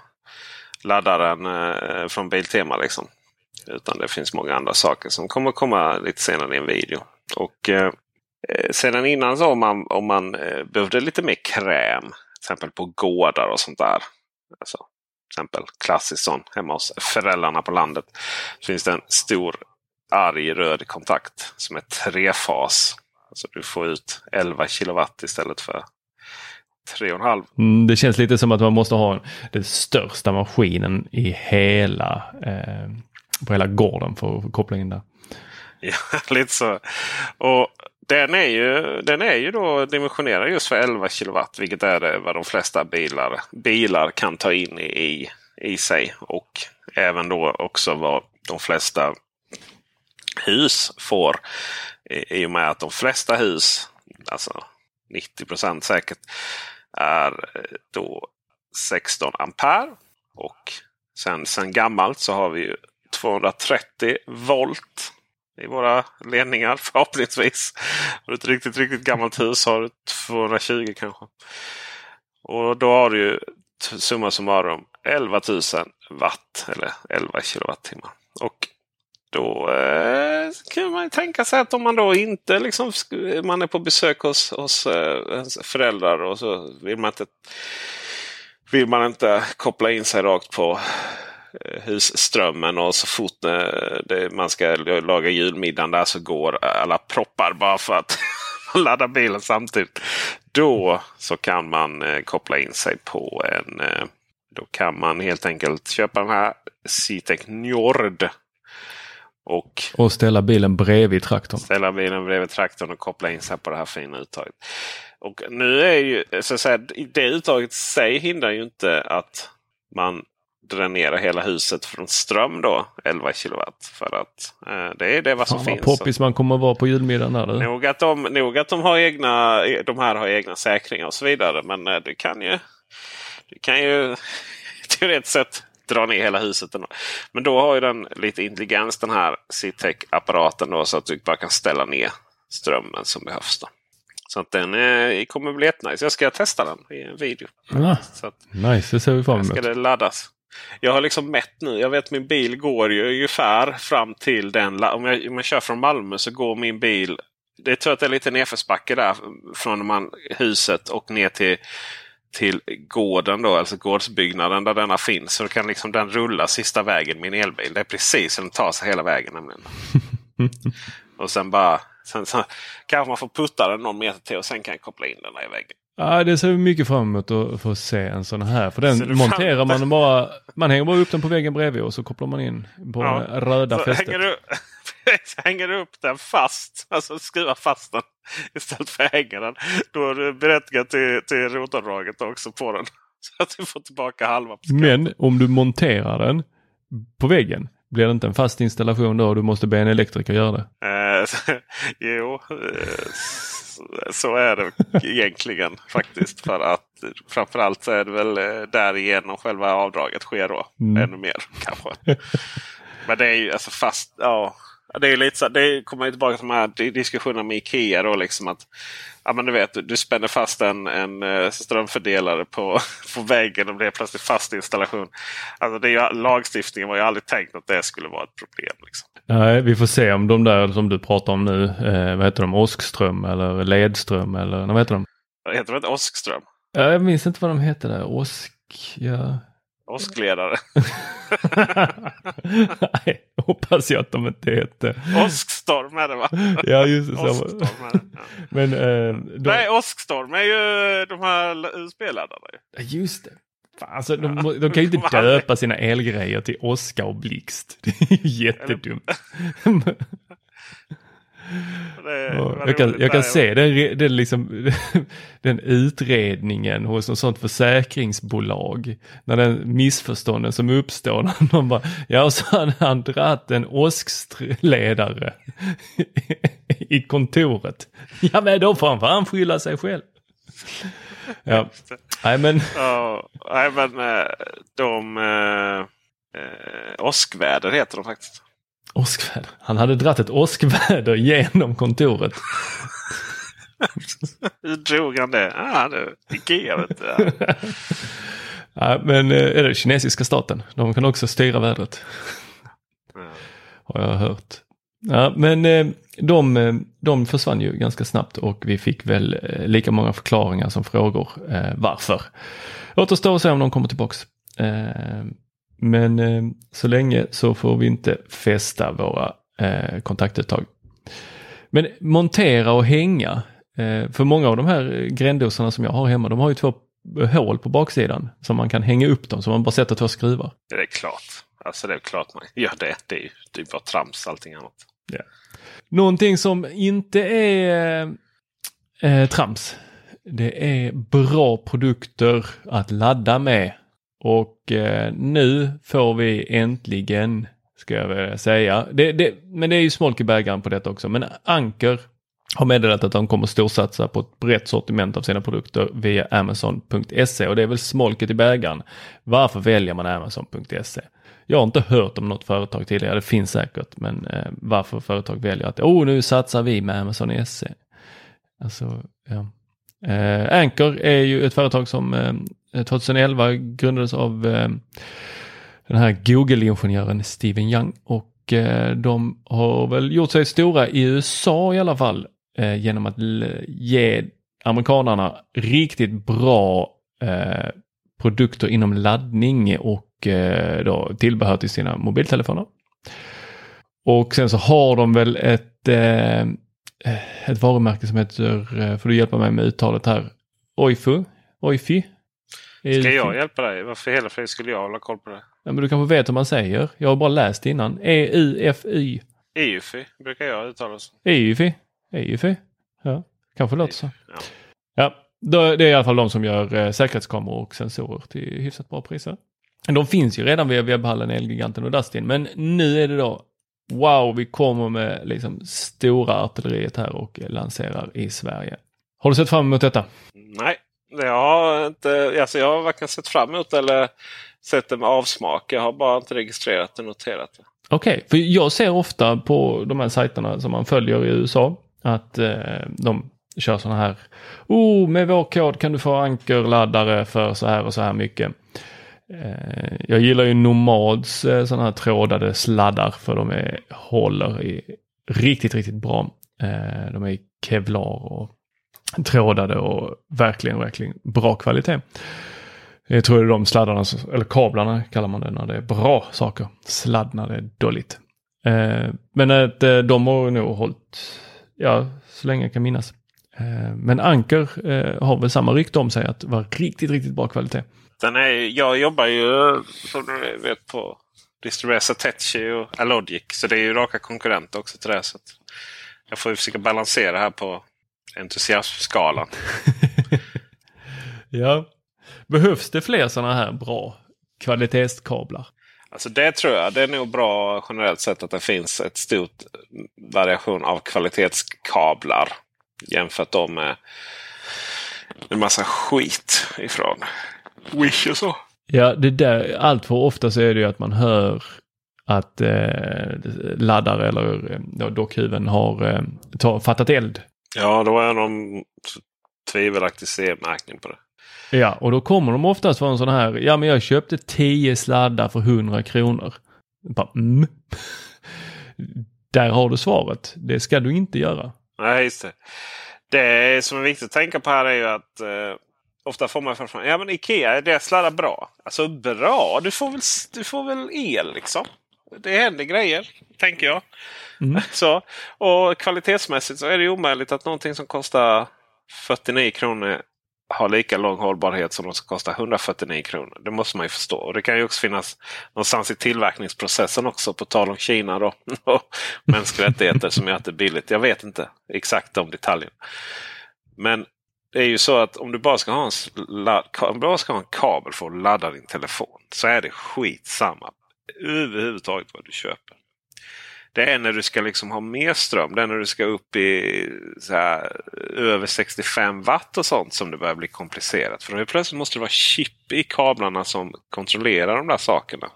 laddaren från Biltema. Liksom. Utan det finns många andra saker som kommer komma lite senare i en video. Och eh, eh, Sedan innan så om man, om man eh, behövde lite mer kräm. Till exempel på gårdar och sånt där. Alltså, exempel klassisk sån hemma hos föräldrarna på landet. Så finns det en stor arg röd kontakt som är trefas. Alltså du får ut 11 kilowatt istället för 3,5. Mm, det känns lite som att man måste ha den största maskinen i hela, eh, på hela gården för att koppla in där. Ja, lite så. Och den är ju, den är ju då dimensionerad just för 11 kilowatt. Vilket är vad de flesta bilar, bilar kan ta in i, i sig. Och även då också vad de flesta hus får. I, i och med att de flesta hus, alltså 90% säkert, är då 16 ampere. Och sen, sen gammalt så har vi ju 230 volt i våra ledningar förhoppningsvis. Har du ett riktigt, riktigt gammalt hus har du 220 kanske. Och då har du ju summa summarum 11 000 watt eller 11 kilowattimmar. Och då eh, kan man tänka sig att om man då inte liksom, man är på besök hos, hos eh, föräldrar och så vill man inte vill man inte koppla in sig rakt på husströmmen och så fort eh, man ska laga julmiddagen där så går alla proppar bara för att ladda bilen samtidigt. Då så kan man eh, koppla in sig på en... Då kan man helt enkelt köpa den här Citec Njord. Och, och ställa bilen bredvid traktorn. Ställa bilen bredvid traktorn och koppla in sig på det här fina uttaget. Och nu är ju så att säga, det uttaget i sig hindrar ju inte att man dränera hela huset från ström då, 11 kilowatt. För att eh, det är det vad som Fan, finns. Vad poppis man kommer vara på julmiddagen. Där, nog, att de, nog att de har egna, de här har egna säkringar och så vidare. Men eh, du kan ju, du kan ju teoretiskt sett dra ner hela huset. Ändå. Men då har ju den lite intelligens den här Citec-apparaten då så att du bara kan ställa ner strömmen som behövs. Då. Så att den eh, kommer bli jättenice. Jag ska testa den i en video. Ah, så att, nice, det ser vi fram emot. Ska det laddas. Jag har liksom mätt nu. Jag vet min bil går ju ungefär fram till den. Om jag, om jag kör från Malmö så går min bil. Det tror jag att det är lite nedförsbacke där från man, huset och ner till, till gården. Då, alltså gårdsbyggnaden där denna finns. Så kan liksom den rulla sista vägen min elbil. Det är precis som den tar sig hela vägen. Nämligen. och sen bara Sen så, kanske man får putta den någon meter till och sen kan jag koppla in den i väggen. Ja, det ser vi mycket fram emot att få se en sån här. För den monterar man bara, man hänger bara upp den på väggen bredvid och så kopplar man in på ja. röda så fästet. Hänger du, hänger du upp den fast, alltså skruvar fast den istället för att hänga den. Då är du berättigad till, till rotavdraget också på den. Så att du får tillbaka halva. Men om du monterar den på väggen blir det inte en fast installation då och du måste be en elektriker göra det? Eh, jo, eh, så är det egentligen faktiskt. För att framförallt så är det väl eh, därigenom själva avdraget sker då. Mm. Ännu mer kanske. Men det är ju alltså fast. Ja, det är lite så, det kommer tillbaka till de här diskussionerna med Ikea. Då, liksom att, ja, men du, vet, du spänner fast en, en eh, strömfördelare på, på väggen och det är plötsligt fast installation. Alltså det är, lagstiftningen var ju aldrig tänkt att det skulle vara ett problem. Liksom. Nej, vi får se om de där som du pratar om nu, eh, vad heter de, åskström eller ledström eller vad heter de? Heter de inte åskström? Ja, jag minns inte vad de heter där. Åsk, ja. Åskledare. Nej, hoppas jag att de inte heter. Åskstorm är det va? ja, just det. Så. Ja. Men, eh, de... Nej, åskstorm är ju de här USB-laddarna. Just det. Alltså, de, de kan ju inte döpa sina elgrejer till åska och blixt. Det är ju jättedumt. jag kan, jag kan se den, den, liksom, den utredningen hos något sånt försäkringsbolag. När den missförstånden som uppstår när de bara, ja så hade han dratt en åskledare i kontoret. Ja men då får han fan skylla sig själv. Ja, nej men. Ja, nej men eh, de eh, eh, åskväder heter de faktiskt. Åskväder. Han hade dratt ett åskväder genom kontoret. Hur drog han det? Ah, det Ikea vet du. ja, men eh, är det kinesiska staten? De kan också styra vädret. Har jag hört. Ja, men eh, de, eh, de försvann ju ganska snabbt och vi fick väl lika många förklaringar som frågor varför. Återstår att se om de kommer tillbaks. Eh, men eh, så länge så får vi inte fästa våra eh, kontaktuttag. Men montera och hänga. Eh, för många av de här grändosorna som jag har hemma, de har ju två hål på baksidan som man kan hänga upp dem så man bara sätter två skruvar. Det är klart. Alltså det är klart man gör det. Det är ju är bara trams allting annat. Ja. Någonting som inte är eh, trams. Det är bra produkter att ladda med. Och eh, nu får vi äntligen, ska jag väl säga, det, det, men det är ju smolk i bägaren på detta också, men Anker har meddelat att de kommer storsatsa på ett brett sortiment av sina produkter via Amazon.se och det är väl smolket i bägaren. Varför väljer man Amazon.se? Jag har inte hört om något företag tidigare, det finns säkert, men eh, varför företag väljer att oh, nu satsar vi med Amazon SE. Alltså, ja. Eh, Anchor är ju ett företag som eh, Eh, 2011 grundades av eh, den här Google-ingenjören Steven Young och eh, de har väl gjort sig stora i USA i alla fall genom att ge amerikanarna riktigt bra produkter inom laddning och då tillbehör till sina mobiltelefoner. Och sen så har de väl ett, ett varumärke som heter, får du hjälpa mig med uttalet här, Oifu? Oifi? Ska jag hjälpa dig? Varför hela friden skulle jag hålla koll på det? Ja, men du kanske vet hur man säger. Jag har bara läst innan. E-U-F-Y. EUFI brukar jag uttala så. EUFI. EUFI. Ja, kanske låter så. Ja. ja, det är i alla fall de som gör eh, säkerhetskameror och sensorer till hyfsat bra priser. De finns ju redan via webbhallen, Elgiganten och Dustin, men nu är det då wow, vi kommer med liksom stora artilleriet här och lanserar i Sverige. Har du sett fram emot detta? Nej, jag har inte. Alltså jag har varken sett fram emot eller sett det med avsmak. Jag har bara inte registrerat och noterat det. Okej, okay, för jag ser ofta på de här sajterna som man följer i USA att eh, de kör sådana här. Oh, med vår kod kan du få ankerladdare för så här och så här mycket. Eh, jag gillar ju Nomads eh, sådana här trådade sladdar för de är, håller i riktigt, riktigt bra. Eh, de är i kevlar och trådade och verkligen, verkligen bra kvalitet. Jag tror det är de sladdarna, eller kablarna kallar man det när det är bra saker. Sladd när det är dåligt. Eh, men eh, att de har nog hållit, ja, så länge jag kan minnas. Eh, men Anker har väl samma rykte om sig att vara riktigt, riktigt bra kvalitet. Den är, jag jobbar ju som du vet på Distribuera Satechi och Alogic. Så det är ju raka konkurrenter också till det. Så jag får ju försöka balansera här på entusiasmskalan. ja. Behövs det fler sådana här bra kvalitetskablar? Alltså det tror jag. Det är nog bra generellt sett att det finns ett stort variation av kvalitetskablar. Jämfört då med en massa skit ifrån Wish och så. Ja, det där, allt för ofta så är det ju att man hör att eh, laddare eller eh, dockhuven har eh, ta, fattat eld. Ja, då är någon tvivelaktig CE-märkning på det. Ja, och då kommer de oftast från sådana här, ja men jag köpte 10 sladdar för 100 kronor. Bara, mm. Där har du svaret. Det ska du inte göra. Nej, just det. Det som är viktigt att tänka på här är ju att eh, ofta får man framför ja men Ikea, det sladdar bra. Alltså bra, du får väl, du får väl el liksom. Det händer grejer, tänker jag. Mm. Så, och kvalitetsmässigt så är det omöjligt att någonting som kostar 49 kronor har lika lång hållbarhet som de som kostar 149 kronor. Det måste man ju förstå. Och Det kan ju också finnas någonstans i tillverkningsprocessen också, på tal om Kina då. och mänskliga rättigheter som gör att det är billigt. Jag vet inte exakt de detaljerna. Men det är ju så att om du bara ska ha en, om du bara ska ha en kabel för att ladda din telefon så är det skitsamma överhuvudtaget vad du köper. Det är när du ska liksom ha mer ström. Det är när du ska upp i här, över 65 watt och sånt som det börjar bli komplicerat. För då plötsligt måste det vara chip i kablarna som kontrollerar de där sakerna.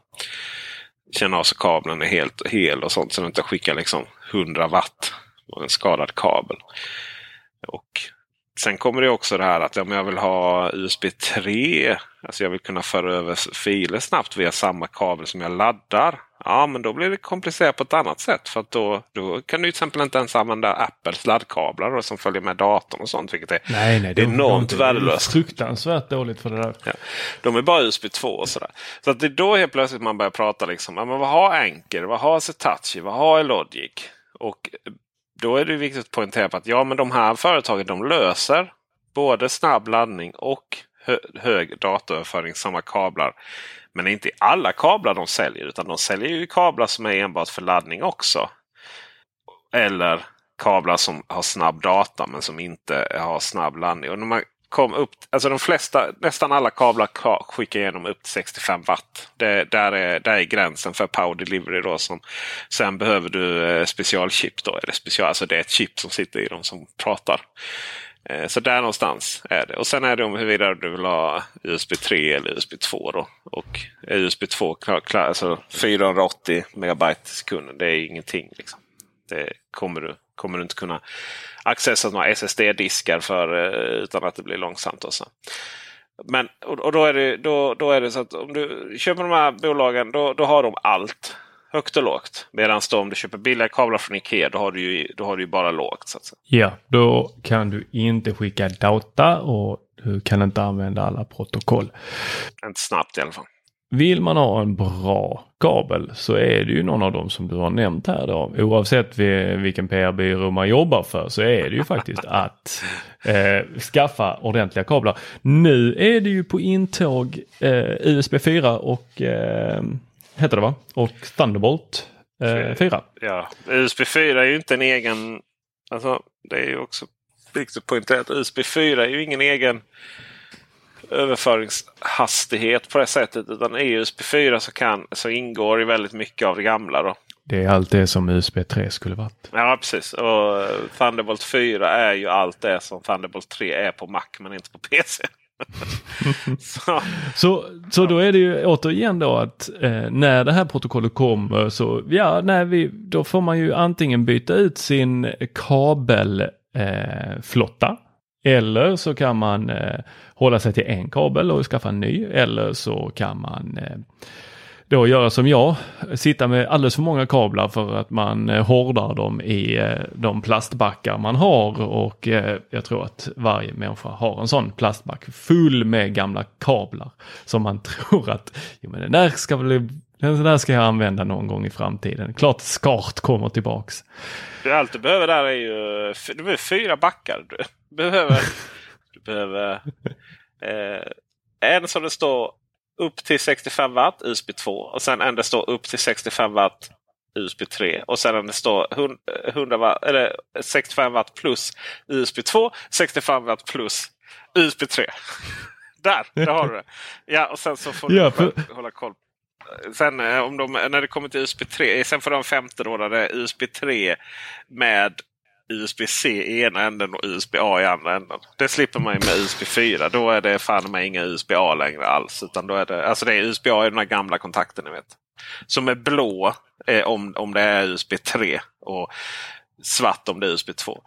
Känna av så kabeln är helt hel och sånt så du inte skickar liksom 100 watt på en skadad kabel. Och Sen kommer det också det här att om jag vill ha USB 3. Alltså jag vill kunna föra över filer snabbt via samma kabel som jag laddar. Ja, men då blir det komplicerat på ett annat sätt. För då, då kan du till exempel inte ens använda Apples laddkablar då, som följer med datorn och sånt. Vilket är nej, nej, det är enormt det, värdelöst. Det är fruktansvärt dåligt för det där. Ja. De är bara USB 2 och sådär. Så att det är då helt plötsligt man börjar prata liksom. Men vad har Anker? Vad har Setachi? Vad har Logic? Och då är det viktigt att poängtera på att ja, men de här företagen de löser både snabb laddning och hö hög datoröverföring samma kablar. Men inte alla kablar de säljer utan de säljer ju kablar som är enbart för laddning också. Eller kablar som har snabb data men som inte har snabb laddning. Och när man kom upp, alltså de flesta, nästan alla kablar skickar igenom upp till 65 watt. Det, där, är, där är gränsen för power delivery. Då, som, sen behöver du eh, specialchip. Då, eller special, alltså det är ett chip som sitter i dem som pratar. Eh, så där någonstans är det. Och sen är det om huruvida du vill ha USB 3 eller USB 2. Då. Och USB 2 klar, klar, alltså 480 megabyte i sekunden. Det är ingenting. Liksom. Det kommer du, kommer du inte kunna accessa några SSD-diskar för eh, utan att det blir långsamt. Och så. Men, och, då, är det, då, då är det så att om du köper de här bolagen då, då har de allt högt och lågt. Medan om du köper billiga kablar från Ikea då har du ju, då har du ju bara lågt. Så. Ja, då kan du inte skicka data och du kan inte använda alla protokoll. Inte snabbt i alla fall. Vill man ha en bra kabel så är det ju någon av dem som du har nämnt här då. Oavsett vilken PR-byrå man jobbar för så är det ju faktiskt att eh, skaffa ordentliga kablar. Nu är det ju på intåg eh, USB 4 och eh, heter det va? Och Thunderbolt eh, 4. Ja, USB 4 är ju inte en egen... Alltså, det är ju också viktigt att poängtera att USB 4 är ju ingen egen överföringshastighet på det sättet. Utan i USB 4 så, kan, så ingår i väldigt mycket av det gamla. Då. Det är allt det som USB 3 skulle varit. Ja precis. Och Thunderbolt 4 är ju allt det som Thunderbolt 3 är på Mac men inte på PC. så. så. Så, då är det ju återigen då att eh, när det här protokollet kommer så ja, nej, vi, då får man ju antingen byta ut sin kabelflotta eh, eller så kan man eh, hålla sig till en kabel och skaffa en ny. Eller så kan man eh, då göra som jag, sitta med alldeles för många kablar för att man eh, hårdar dem i eh, de plastbackar man har och eh, jag tror att varje människa har en sån plastback full med gamla kablar som man tror att jo, men den där ska väl den där ska jag använda någon gång i framtiden. Klart SCART kommer tillbaks. allt du behöver där är ju du behöver fyra backar. Du behöver, du behöver eh, en som det står upp till 65 watt USB 2 och sen en det står upp till 65 watt USB 3 och sen en det står 100 watt, eller 65 watt plus USB 2, 65 watt plus USB 3. där, där har du det. Ja, och sen så får du ja, för... hålla koll. Sen eh, om de, när det kommer till USB 3, sen får de femte då där det är USB 3 med USB-C i ena änden och USB-A i andra änden. Det slipper man ju med USB 4. Då är det fan med inga USB-A längre alls. Utan då är det, alltså det är USB-A i den här gamla kontakten ni vet. Som är blå eh, om, om det är USB 3 och svart om det är USB 2.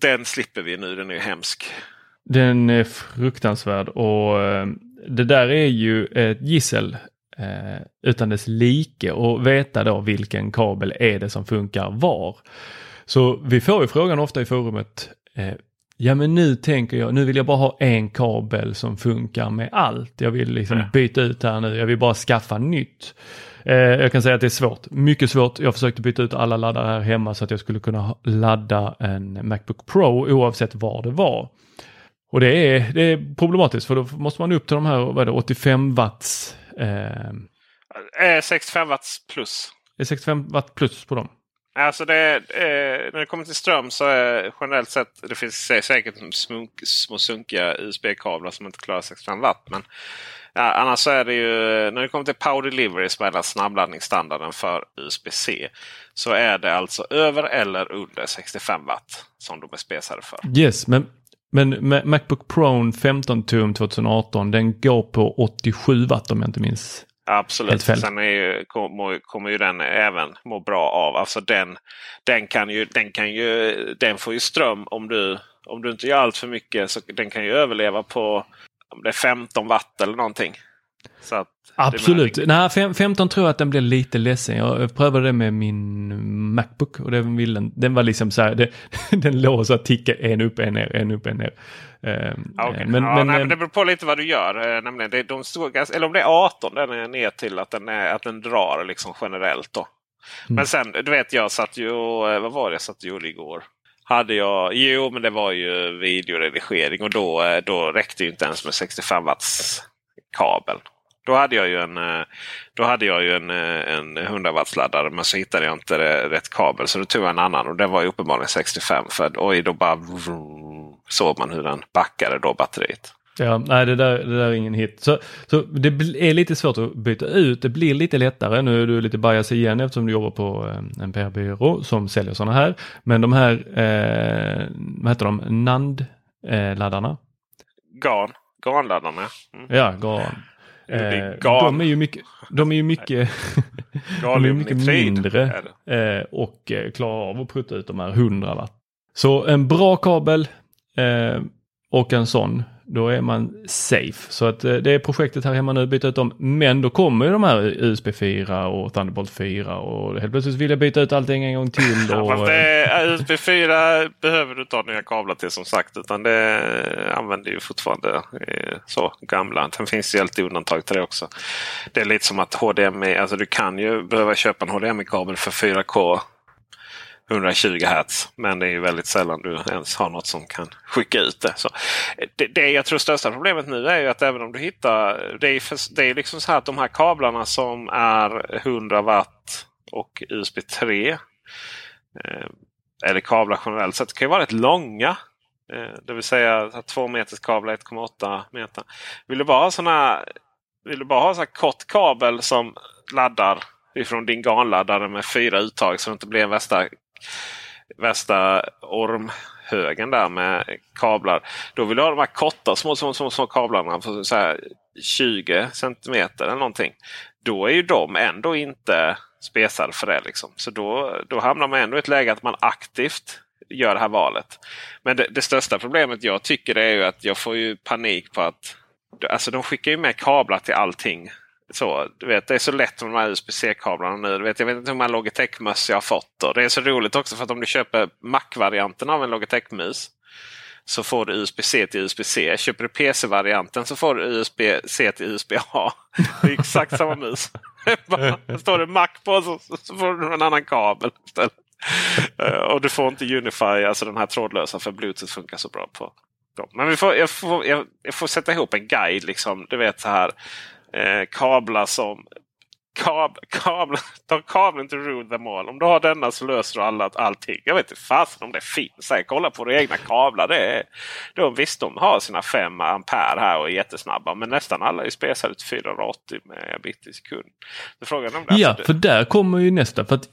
Den slipper vi nu, den är ju hemsk. Den är fruktansvärd och eh, det där är ju ett gissel eh, utan dess like och veta då vilken kabel är det som funkar var. Så vi får ju frågan ofta i forumet, eh, ja men nu tänker jag, nu vill jag bara ha en kabel som funkar med allt. Jag vill liksom mm. byta ut här nu, jag vill bara skaffa nytt. Eh, jag kan säga att det är svårt, mycket svårt. Jag försökte byta ut alla laddare här hemma så att jag skulle kunna ladda en Macbook Pro oavsett var det var. Och det är, det är problematiskt för då måste man upp till de här vad är det, 85 watts. Eh, 65 watts plus. Är 65 watt plus på dem? Alltså det, eh, när det kommer till ström så är generellt sett det finns säkert smunk, små sunkiga USB-kablar som inte klarar 65 watt. Men ja, annars så är det ju när det kommer till Power Delivery som är den snabbladdningsstandarden för USB-C. Så är det alltså över eller under 65 watt som de är spesade för. Yes, men men Macbook Pro 15 tum 2018 den går på 87 watt om jag inte minns Absolut. Sen är ju, kommer, kommer ju den även må bra av. Alltså den, den, kan ju, den, kan ju, den får ju ström om du, om du inte gör allt för mycket. Så den kan ju överleva på om det är 15 watt eller någonting. Att Absolut. Nej, fem, 15 tror jag att den blir lite ledsen. Jag prövade det med min Macbook och den, ville, den var liksom så här, det, den låg så att ticka en upp, en ner, en upp, en ner. Uh, okay. men, ja, men, nej, men, det beror på lite vad du gör. Nämligen, det, de stod, eller om det är 18 den är ner till att den, är, att den drar liksom generellt. då. Mm. Men sen, du vet jag satt ju och, vad var det jag satt och gjorde igår? Hade jag, jo men det var ju videoredigering och då, då räckte ju inte ens med 65 watts kabel. Då hade jag ju en, eh, då hade jag ju en, eh, en 100 watts laddare men så hittade jag inte rätt kabel så då tog jag en annan och den var ju uppenbarligen 65. För oj, då bara såg man hur den backade då batteriet. Ja, nej det där, det där är ingen hit. Så, så det är lite svårt att byta ut. Det blir lite lättare. Nu är du lite bias igen eftersom du jobbar på eh, en PR-byrå som säljer sådana här. Men de här, eh, vad heter de, NAND-laddarna? GAN, GAN-laddarna. Mm. Ja, GAN. Eh, de är ju mycket, de är ju mycket, de är mycket mindre eh, och eh, klarar av att putta ut de här 100 watt. Så en bra kabel eh, och en sån då är man safe. Så att eh, det är projektet här hemma nu, byta ut dem. Men då kommer ju de här USB 4 och Thunderbolt 4 och helt plötsligt vill jag byta ut allting en gång till. Och... Fast det, USB 4 behöver du inte ha nya kablar till som sagt. Utan det använder ju fortfarande eh, så gamla. Sen finns ju alltid undantag till det också. Det är lite som att HDMI, alltså du kan ju behöva köpa en HDMI-kabel för 4K 120 Hz. Men det är ju väldigt sällan du ens har något som kan skicka ut det. Så det, det jag tror största problemet nu är ju att även om du hittar... Det är, för, det är liksom så här att de här kablarna som är 100 watt och USB 3. Eh, eller kablar generellt sett kan ju vara rätt långa. Eh, det vill säga 2 meters kablar 1,8 meter. Vill du bara ha sådana vill du bara ha så kort kabel som laddar ifrån din GAN-laddare med fyra uttag så det inte blir en värsta värsta ormhögen där med kablar. Då vill du ha de här korta små, små, små, små kablarna på så här 20 centimeter eller någonting. Då är ju de ändå inte spesade för det. Liksom. Så då, då hamnar man ändå i ett läge att man aktivt gör det här valet. Men det, det största problemet jag tycker är ju att jag får ju panik på att Alltså de skickar ju med kablar till allting så, du vet, det är så lätt med de här USB-C-kablarna nu. Du vet, jag vet inte hur många Logitech-möss jag har fått. Och det är så roligt också för att om du köper Mac-varianten av en Logitech-mus så får du USB-C till USB-C. Köper du PC-varianten så får du USB-C till USB-A. Det är exakt samma mus. Står det Mac på så, så får du en annan kabel istället. Eh, och du får inte Unify, alltså den här trådlösa, för Bluetooth funkar så bra på dem. Men vi får, jag, får, jag, jag får sätta ihop en guide. Liksom, du vet så här eh, kablar som kab, kabel, ta kabeln till rule them all. Om du har denna så löser du alla, allting. Jag vet inte fasen om det finns. Här, kolla på dina egna kablar. Det är, de, visst, de har sina 5 ampere här och är jättesnabba. Men nästan alla är spesade till 480 megabit i sekund. Så frågan om det ja, för där kommer ju nästa. För att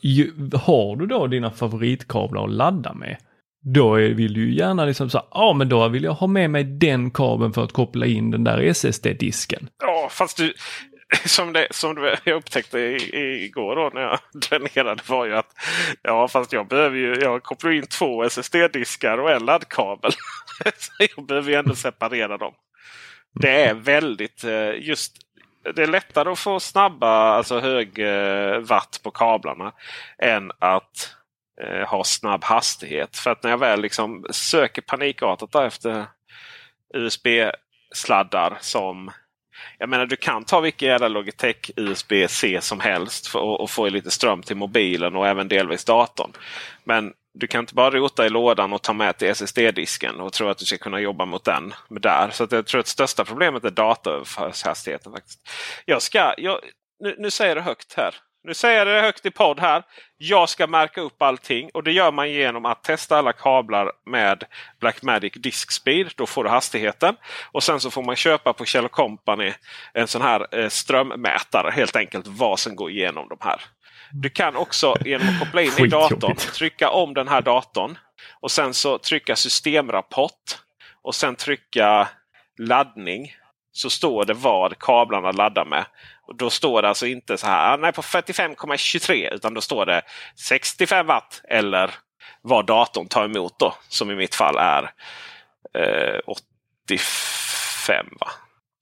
har du då dina favoritkablar att ladda med då vill du ju gärna liksom så ja men då vill jag ha med mig den kabeln för att koppla in den där SSD-disken. Ja, fast du, som, det, som du, jag upptäckte igår då när jag dränerade var ju att ja fast jag behöver ju, jag kopplar in två SSD-diskar och en laddkabel. Så jag behöver ju ändå separera dem. Det är väldigt eh, just det är lättare att få snabba, alltså hög eh, watt på kablarna än att eh, ha snabb hastighet. För att när jag väl liksom söker panikartat efter USB-sladdar som jag menar du kan ta vilken jävla Logitech USB-C som helst för att få lite ström till mobilen och även delvis datorn. Men du kan inte bara rota i lådan och ta med till SSD-disken och tro att du ska kunna jobba mot den där. Så jag tror att största problemet är dataöverföringshastigheten. Jag ska, jag, nu, nu säger jag det högt här. Nu säger jag det högt i podd här. Jag ska märka upp allting och det gör man genom att testa alla kablar med Blackmagic Disk Speed. Då får du hastigheten. Och sen så får man köpa på Kjell Company en sån här eh, strömmätare. Helt enkelt vad som går igenom de här. Du kan också genom att koppla in i datorn trycka om den här datorn. Och sen så trycka systemrapport. Och sen trycka laddning. Så står det vad kablarna laddar med. Och då står det alltså inte så här nej, på 45,23 utan då står det 65 watt eller vad datorn tar emot då. Som i mitt fall är eh, 85. va?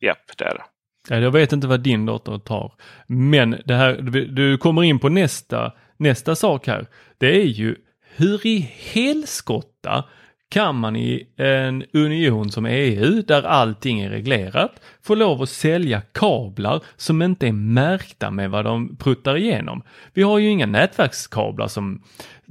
Japp, det är det. Jag vet inte vad din dator tar. Men det här, du kommer in på nästa, nästa sak här. Det är ju hur i helskotta kan man i en union som EU, där allting är reglerat, få lov att sälja kablar som inte är märkta med vad de pruttar igenom. Vi har ju inga nätverkskablar som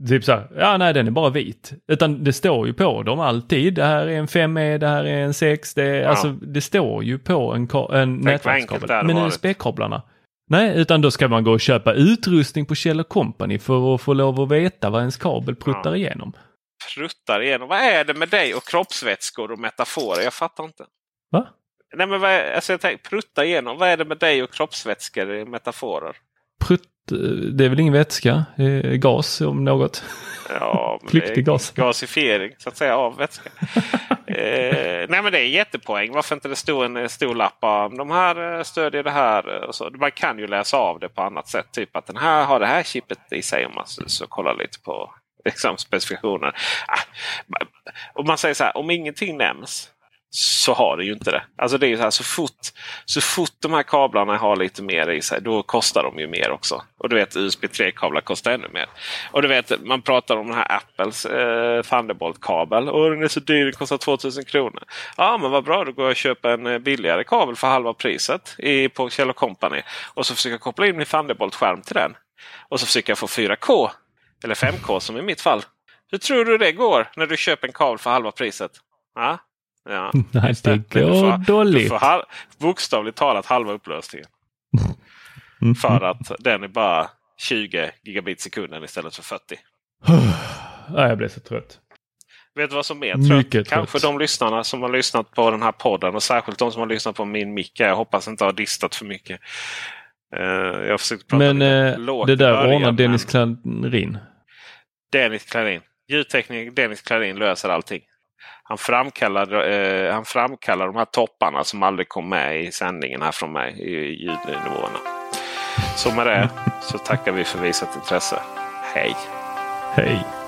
typ så här, ja nej den är bara vit. Utan det står ju på dem alltid, det här är en 5E, det här är en 6, det, är, ja. alltså, det står ju på en, en nätverkskabel. Men USB-kablarna, Nej, utan då ska man gå och köpa utrustning på Kjell Company för att få lov att veta vad ens kabel pruttar ja. igenom pruttar igenom. Vad är det med dig och kroppsvätskor och metaforer? Jag fattar inte. Va? Nej, men vad är, alltså jag tänker, prutta igenom. Vad är det med dig och kroppsvätskor i metaforer? Prutt, det är väl ingen vätska? Gas om något? Ja, Flyktig gas. Gasifiering så att säga av vätska. eh, nej men det är jättepoäng. Varför inte det stod en stor lapp om de här eh, stödjer det här. Och så. Man kan ju läsa av det på annat sätt. Typ att den här har det här chippet i sig om man så, så kollar lite på liksom, specifikationer. Ah, om man säger så här, om ingenting nämns så har det ju inte det. Alltså det är ju så här, så fort, så fort de här kablarna har lite mer i sig, då kostar de ju mer också. Och du vet USB 3-kablar kostar ännu mer. Och du vet, man pratar om den här Apples eh, Thunderbolt-kabel. Och den är så dyr, den kostar 2000 kronor. Ja, men vad bra, då går jag och köper en eh, billigare kabel för halva priset i, på Kjell Company. Och så försöker jag koppla in min Thunderbolt-skärm till den. Och så försöker jag få 4K eller 5K som i mitt fall. Hur tror du det går när du köper en kabel för halva priset? Ja, ja. Nej, det går får, dåligt. Du får halv, bokstavligt talat halva upplösningen. Mm. För att den är bara 20 gigabit sekunden istället för 40. ja, jag blev så trött. Vet du vad som är trött? Mycket Kanske trött. de lyssnarna som har lyssnat på den här podden och särskilt de som har lyssnat på min mick. Jag hoppas inte har distat för mycket. Uh, jag försökte prata Men uh, det där ordnar Dennis Klarin? Dennis Klarin. Ljudtekniker Dennis Klarin löser allting. Han framkallar, uh, han framkallar de här topparna som aldrig kom med i sändningen här från mig i ljudnivåerna. Så med det så tackar vi för visat intresse. Hej! Hej!